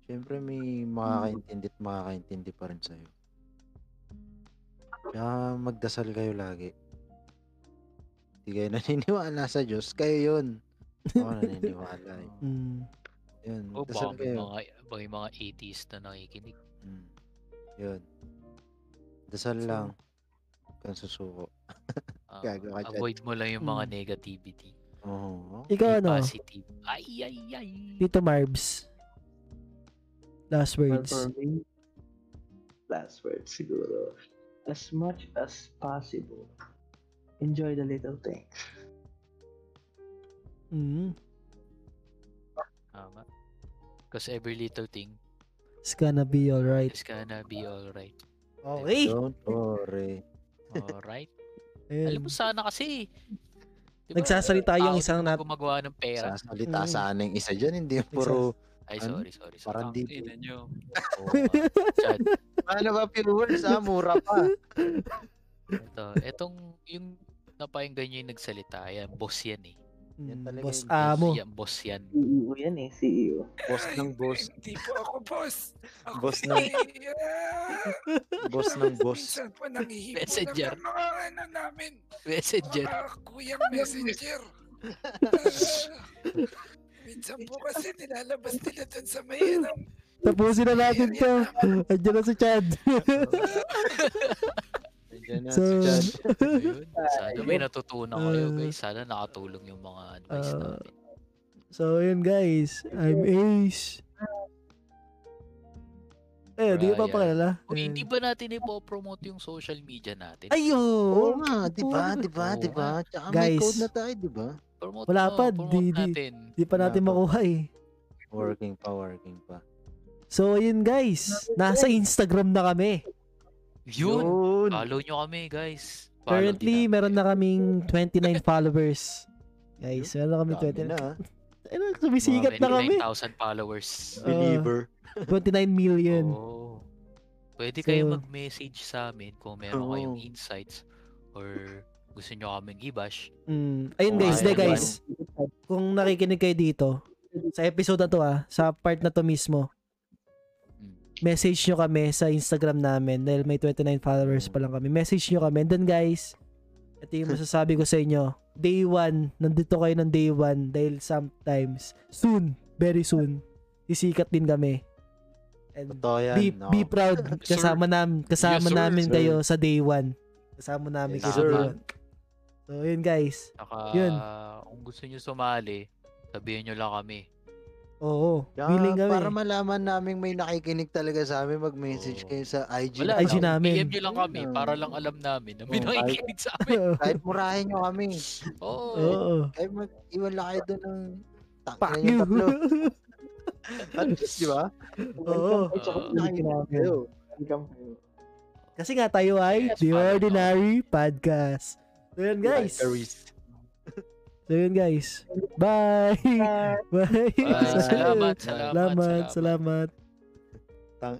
Speaker 4: Siyempre may makakaintindi at makakaintindi pa rin sa'yo. Kaya magdasal kayo lagi. Hindi kayo naniniwala sa Diyos. Kayo yun. Ako naniniwala eh.
Speaker 1: Mm.
Speaker 4: Yun.
Speaker 2: o baka
Speaker 4: Dasal
Speaker 2: may
Speaker 4: kayo.
Speaker 2: mga baka may mga atheist na nakikinig
Speaker 4: Mm. Yun. Dasal
Speaker 1: So,
Speaker 4: lang. Kang susuko. Dyan.
Speaker 2: avoid mo lang yung mga
Speaker 1: Mm.
Speaker 2: negativity
Speaker 4: Oo.
Speaker 1: Ikaw ano?
Speaker 2: positive ay ay ay
Speaker 1: Tito Marbs. Last words.
Speaker 5: me, last word siguro. As much as possible, enjoy the little things.
Speaker 1: Mm.
Speaker 2: tama because every little thing
Speaker 1: It's gonna be alright.
Speaker 2: is gonna be alright
Speaker 1: Okay.
Speaker 4: Don't worry.
Speaker 2: alright alam
Speaker 1: Ayun.
Speaker 2: mo sana kasi Diba,
Speaker 1: Nagsasalita yung isang nat-
Speaker 2: gumagawa ng pera
Speaker 4: Sasalita
Speaker 1: Mm.
Speaker 4: sana yung isa dyan, hindi yung puro,
Speaker 2: ay
Speaker 4: Ano?
Speaker 2: sorry sorry sorry
Speaker 4: parang di.
Speaker 2: Ina nyo.
Speaker 4: Ano ba viewers ha? Mura pa.
Speaker 2: ito etong yung napakinggan nyo yung nagsalita yan boss yan eh
Speaker 4: Yan
Speaker 1: Mm,
Speaker 4: talaga
Speaker 1: boss
Speaker 4: yung
Speaker 2: boss
Speaker 1: amo.
Speaker 2: yan boss yan
Speaker 5: CEO yan eh, CEO.
Speaker 4: Boss ng boss.
Speaker 6: Hindi po ako boss. Ako
Speaker 4: Boss ng- Boss ng boss.
Speaker 6: Minsan po nangihipo
Speaker 2: Messenger.
Speaker 6: ng mga ano namin.
Speaker 2: messenger
Speaker 6: Mga kuyang messenger. Minsan po kasi nilalabas nila dun sa may ano.
Speaker 1: Tapusin na natin to. Andiyan na si Chad.
Speaker 4: Nandiyan na
Speaker 1: So,
Speaker 4: si.
Speaker 2: Ayun. sana may natutunan kayo
Speaker 1: Uh,
Speaker 2: guys sana nakatulong yung mga advice
Speaker 1: uh,
Speaker 2: natin
Speaker 1: so, yun guys. I'm Ace. Eh, di ka pa
Speaker 2: Brian.
Speaker 1: pakilala?
Speaker 2: o hindi ba natin ipopromote yung social media natin
Speaker 1: Ayo!
Speaker 4: Oo nga, di ba? Di ba? Di ba? Tsaka may
Speaker 1: Guys.
Speaker 4: code na tayo, di ba?
Speaker 2: promote
Speaker 1: Wala pa,
Speaker 2: promote
Speaker 1: di- di-
Speaker 2: natin
Speaker 1: Di pa natin
Speaker 4: Wala pa.
Speaker 1: makuha eh.
Speaker 4: Working pa, working pa.
Speaker 1: So, yun guys. Nasa Instagram na kami.
Speaker 2: Yun
Speaker 4: Yun.
Speaker 2: follow nyo kami guys Follow
Speaker 1: Currently,
Speaker 2: din
Speaker 1: meron na kaming 29 followers. Guys, meron na kami
Speaker 4: Dami
Speaker 1: 29.
Speaker 4: na.
Speaker 1: Ano, sumisikat na kami.
Speaker 2: 29,000 followers
Speaker 1: Uh,
Speaker 4: Believer.
Speaker 1: 29 million.
Speaker 2: Oo. Pwede
Speaker 1: So-
Speaker 2: kayo mag-message sa amin kung meron
Speaker 4: Oo.
Speaker 2: kayong insights or gusto nyo kaming i-bash.
Speaker 1: Mm. Ayun guys, de guys. Kung nakikinig kayo dito, sa episode na to ah, sa part na to mismo. Message nyo kami sa Instagram namin dahil may 29 followers pa lang kami. Message nyo kami. And then guys, ito yung masasabi ko sa inyo. Day 1, nandito kayo ng day 1 dahil sometimes, soon, very soon, sisikat din kami. And
Speaker 4: Totoo yan.
Speaker 1: be,
Speaker 4: no?
Speaker 1: be proud kasama namin kasama
Speaker 2: Yes, sir.
Speaker 1: namin
Speaker 4: Sir.
Speaker 1: kayo sa day 1. Kasama namin
Speaker 2: Yes,
Speaker 1: kayo sa
Speaker 4: sir.
Speaker 1: day 1. So, yun guys.
Speaker 2: Saka,
Speaker 1: Yun.
Speaker 2: kung gusto nyo sumali, sabihin nyo lang kami.
Speaker 1: Oo.
Speaker 4: Kaya
Speaker 1: willing kami.
Speaker 4: para malaman namin may nakikinig talaga sa amin, mag-message
Speaker 2: Oo.
Speaker 4: kayo sa IG.
Speaker 2: Wala,
Speaker 1: IG
Speaker 2: lang,
Speaker 1: namin.
Speaker 2: PM nyo lang kami para lang alam namin na may
Speaker 4: Oo,
Speaker 2: nakikinig sa amin.
Speaker 4: Kahit murahin nyo kami.
Speaker 2: Oo.
Speaker 1: Oo.
Speaker 4: Kahit mag-iwan lang kayo doon ng
Speaker 1: Fuck
Speaker 4: tangina
Speaker 1: you.
Speaker 4: yung tatlo. At least, di ba?
Speaker 1: Oo.
Speaker 5: Kayo. Welcome kayo.
Speaker 1: Kasi nga tayo ay
Speaker 2: Yes,
Speaker 1: The. Ordinary Podcast. So yun guys. So yun guys. Bye. Bye.
Speaker 2: Bye. Salamat, salamat,
Speaker 1: Salamat. Salamat.
Speaker 4: Tang